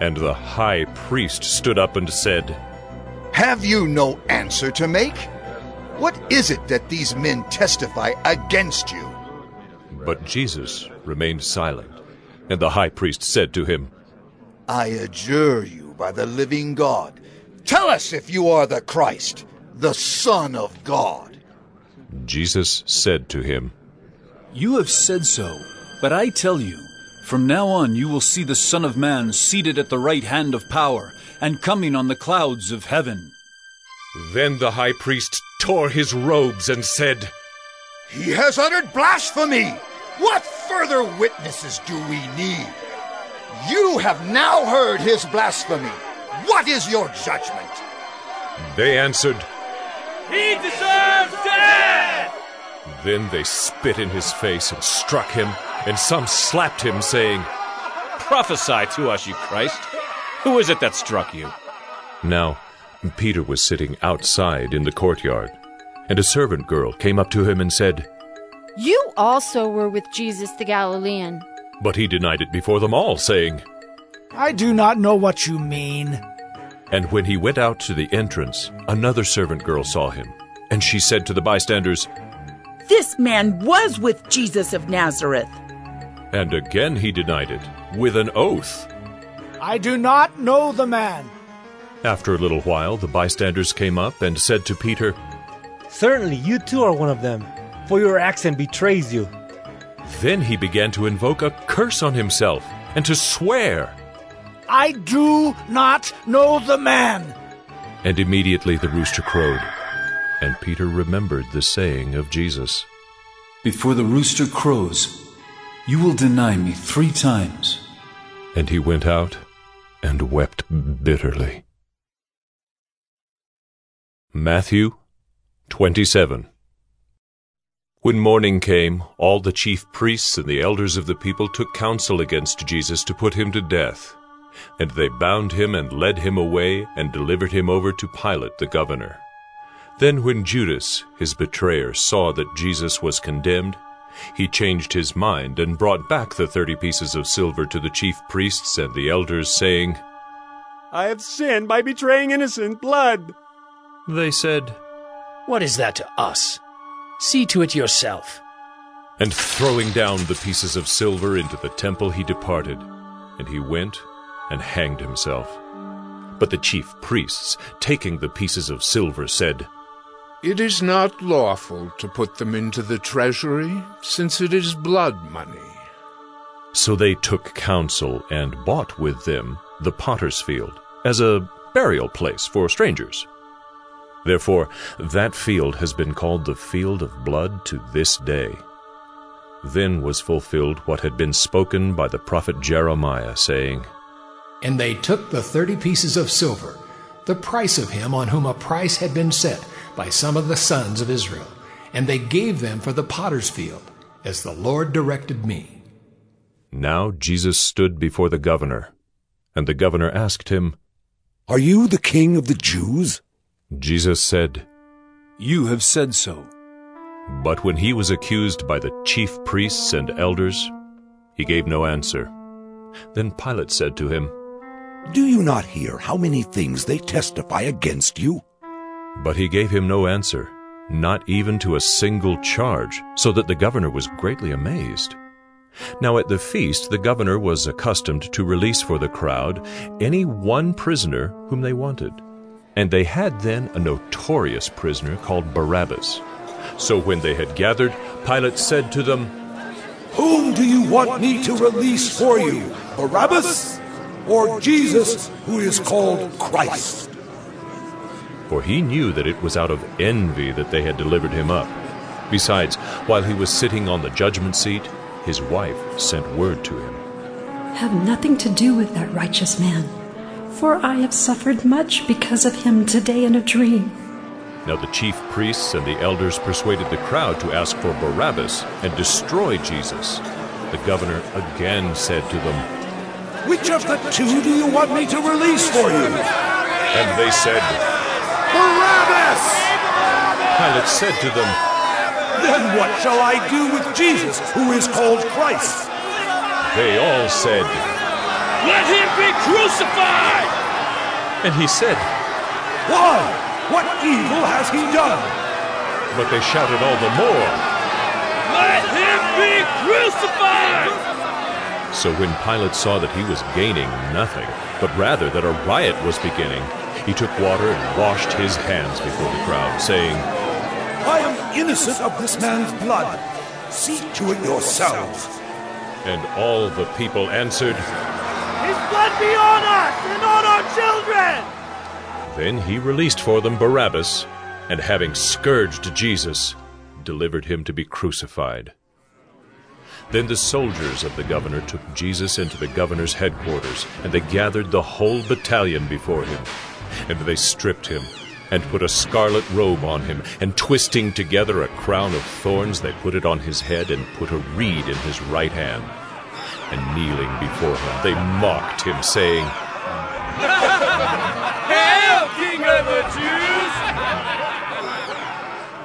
And the high priest stood up and said, Have you no answer to make? What is it that these men testify against you? But Jesus remained silent. And the high priest said to him, I adjure you by the living God, tell us if you are the Christ, the Son of God. Jesus said to him, You have said so, but I tell you, from now on you will see the Son of Man seated at the right hand of power, and coming on the clouds of heaven. Then the high priest tore his robes and said, He has uttered blasphemy! What further witnesses do we need? You have now heard his blasphemy. What is your judgment? They answered, He deserves death! Then they spit in his face and struck him, and some slapped him, saying, Prophesy to us, you Christ. Who is it that struck you? Now Peter was sitting outside in the courtyard, and a servant girl came up to him and said, You also were with Jesus the Galilean. But he denied it before them all, saying, I do not know what you mean. And when he went out to the entrance, another servant girl saw him, and she said to the bystanders, This man was with Jesus of Nazareth. And again he denied it, with an oath. I do not know the man. After a little while, the bystanders came up and said to Peter, Certainly you too are one of them, for your accent betrays you. Then he began to invoke a curse on himself and to swear. I do not know the man. And immediately the rooster crowed. And Peter remembered the saying of Jesus Before the rooster crows, you will deny me three times. And he went out and wept bitterly. Matthew 27 When morning came, all the chief priests and the elders of the people took counsel against Jesus to put him to death. And they bound him and led him away and delivered him over to Pilate the governor. Then when Judas, his betrayer, saw that Jesus was condemned, he changed his mind and brought back the thirty pieces of silver to the chief priests and the elders, saying, I have sinned by betraying innocent blood. They said, What is that to us? See to it yourself. And throwing down the pieces of silver into the temple, he departed, and he went and hanged himself. But the chief priests, taking the pieces of silver, said, It is not lawful to put them into the treasury, since it is blood money. So they took counsel and bought with them the potter's field as a burial place for strangers. Therefore, that field has been called the field of blood to this day. Then was fulfilled what had been spoken by the prophet Jeremiah, saying, And they took the thirty pieces of silver, the price of him on whom a price had been set by some of the sons of Israel, and they gave them for the potter's field, as the Lord directed me. Now Jesus stood before the governor, and the governor asked him, Are you the king of the Jews? Jesus said, You have said so. But when he was accused by the chief priests and elders, he gave no answer. Then Pilate said to him, Do you not hear how many things they testify against you? But he gave him no answer, not even to a single charge, so that the governor was greatly amazed. Now at the feast the governor was accustomed to release for the crowd any one prisoner whom they wanted. And they had then a notorious prisoner called Barabbas. So when they had gathered, Pilate said to them, Whom do you want me to release for you, Barabbas or Jesus, who is called Christ? For he knew that it was out of envy that they had delivered him up. Besides, while he was sitting on the judgment seat, his wife sent word to him Have nothing to do with that righteous man, for I have suffered much because of him today in a dream. Now the chief priests and the elders persuaded the crowd to ask for Barabbas and destroy Jesus. The governor again said to them, Which of the two do you want me to release for you? And they said, Barabbas! Pilate said to them, Then what shall I do with Jesus, who is called Christ? They all said, Let him be crucified! And he said, Why? What evil has he done? But they shouted all the more, Let him be crucified! So when Pilate saw that he was gaining nothing, but rather that a riot was beginning, he took water and washed his hands before the crowd, saying, I am innocent of this man's blood. See to it yourselves. And all the people answered, His blood be on us and on our children! Then he released for them Barabbas, and having scourged Jesus, delivered him to be crucified. Then the soldiers of the governor took Jesus into the governor's headquarters, and they gathered the whole battalion before him. And they stripped him, and put a scarlet robe on him, and twisting together a crown of thorns, they put it on his head, and put a reed in his right hand. And kneeling before him, they mocked him, saying, Hail, King of the Jews!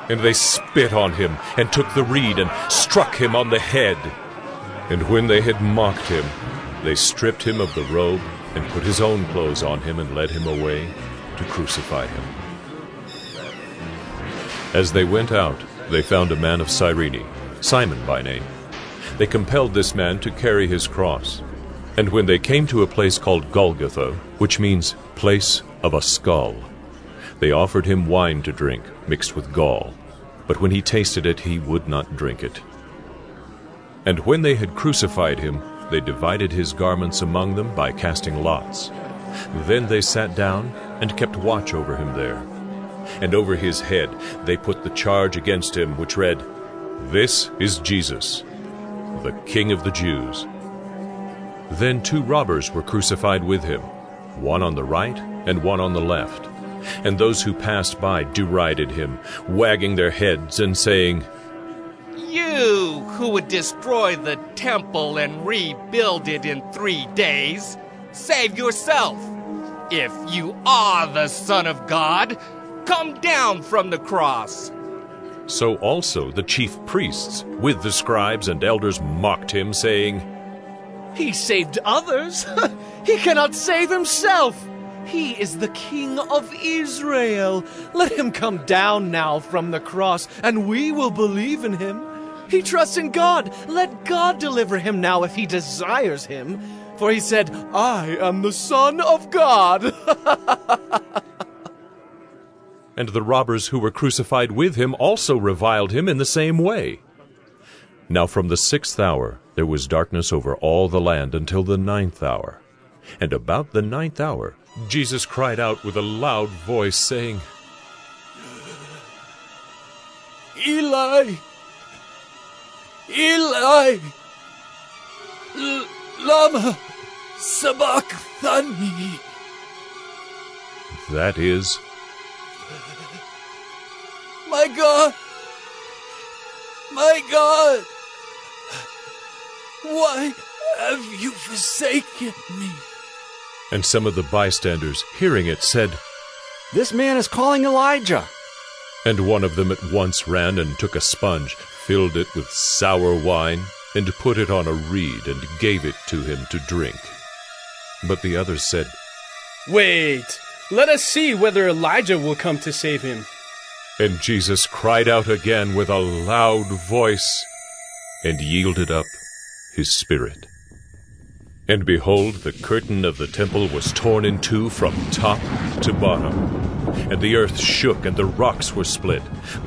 And they spit on him, and took the reed, and struck him on the head. And when they had mocked him, they stripped him of the robe, and put his own clothes on him, and led him away to crucify him. As they went out, they found a man of Cyrene, Simon by name. They compelled this man to carry his cross. And when they came to a place called Golgotha, which means place of a skull, they offered him wine to drink, mixed with gall. But when he tasted it, he would not drink it. And when they had crucified him, they divided his garments among them by casting lots. Then they sat down and kept watch over him there. And over his head they put the charge against him, which read, This is Jesus, the King of the Jews. Then two robbers were crucified with him, one on the right and one on the left. And those who passed by derided him, wagging their heads and saying, You who would destroy the temple and rebuild it in three days, save yourself. If you are the Son of God, come down from the cross. So also the chief priests, with the scribes and elders, mocked him, saying, He saved others. he cannot save himself. He is the King of Israel. Let him come down now from the cross, and we will believe in him. He trusts in God. Let God deliver him now if he desires him. For he said, I am the Son of God. And the robbers who were crucified with him also reviled him in the same way. Now from the sixth hour there was darkness over all the land until the ninth hour. And about the ninth hour Jesus cried out with a loud voice, saying, Eli, Eli, Lama Sabachthani. that is, My God! My God! Why have you forsaken me? And some of the bystanders, hearing it, said, This man is calling Elijah. And one of them at once ran and took a sponge, filled it with sour wine, and put it on a reed, and gave it to him to drink. But the others said, Wait, let us see whether Elijah will come to save him. And Jesus cried out again with a loud voice, and yielded up his spirit. And behold, the curtain of the temple was torn in two from top to bottom. And the earth shook, and the rocks were split.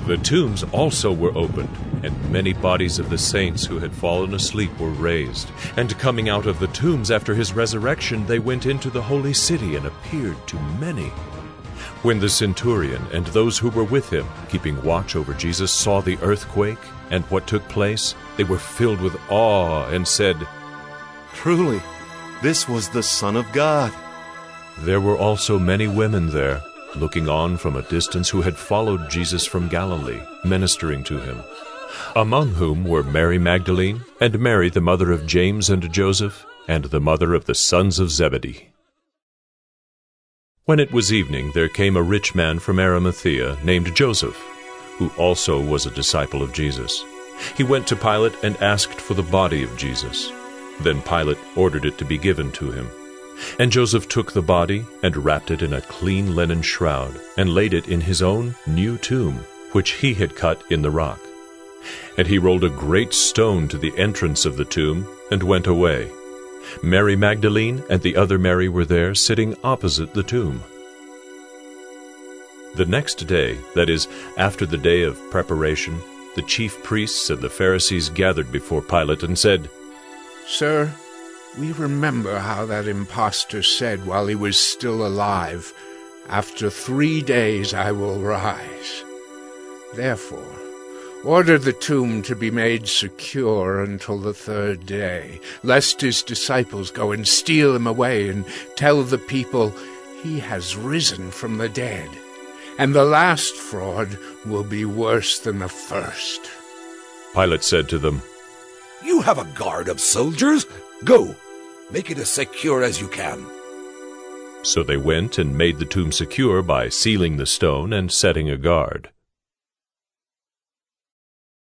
The tombs also were opened, and many bodies of the saints who had fallen asleep were raised. And coming out of the tombs after his resurrection, they went into the holy city and appeared to many. When the centurion and those who were with him, keeping watch over Jesus, saw the earthquake and what took place, they were filled with awe and said, Truly, this was the Son of God. There were also many women there, looking on from a distance, who had followed Jesus from Galilee, ministering to him, among whom were Mary Magdalene, and Mary the mother of James and Joseph, and the mother of the sons of Zebedee. When it was evening, there came a rich man from Arimathea named Joseph, who also was a disciple of Jesus. He went to Pilate and asked for the body of Jesus. Then Pilate ordered it to be given to him. And Joseph took the body and wrapped it in a clean linen shroud and laid it in his own new tomb, which he had cut in the rock. And he rolled a great stone to the entrance of the tomb and went away. Mary Magdalene and the other Mary were there sitting opposite the tomb. The next day, that is, after the day of preparation, the chief priests and the Pharisees gathered before Pilate and said, Sir, we remember how that impostor said while he was still alive, After three days I will rise. Therefore, order the tomb to be made secure until the third day, lest his disciples go and steal him away and tell the people, He has risen from the dead. And the last fraud will be worse than the first. Pilate said to them, You have a guard of soldiers. Go, make it as secure as you can. So they went and made the tomb secure by sealing the stone and setting a guard.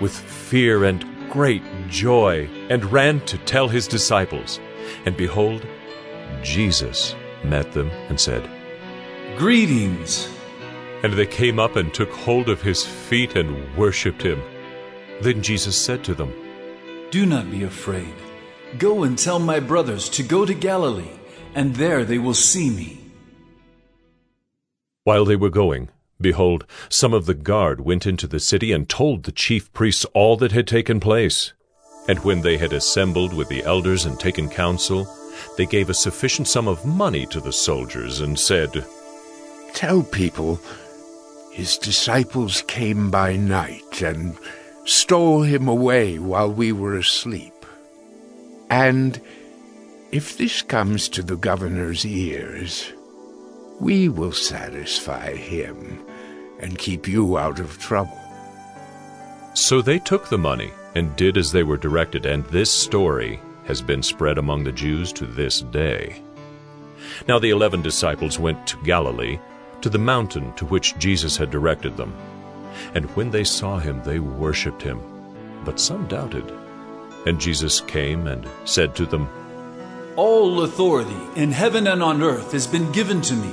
with fear and great joy, and ran to tell his disciples. And behold, Jesus met them and said, Greetings. And they came up and took hold of his feet and worshipped him. Then Jesus said to them, Do not be afraid. Go and tell my brothers to go to Galilee, and there they will see me. While they were going, behold, some of the guard went into the city and told the chief priests all that had taken place. And when they had assembled with the elders and taken counsel, they gave a sufficient sum of money to the soldiers and said, Tell people his disciples came by night and stole him away while we were asleep. And if this comes to the governor's ears, we will satisfy him and keep you out of trouble. So they took the money and did as they were directed, and this story has been spread among the Jews to this day. Now the eleven disciples went to Galilee, to the mountain to which Jesus had directed them. And when they saw him, they worshipped him, but some doubted. And Jesus came and said to them, All authority in heaven and on earth has been given to me.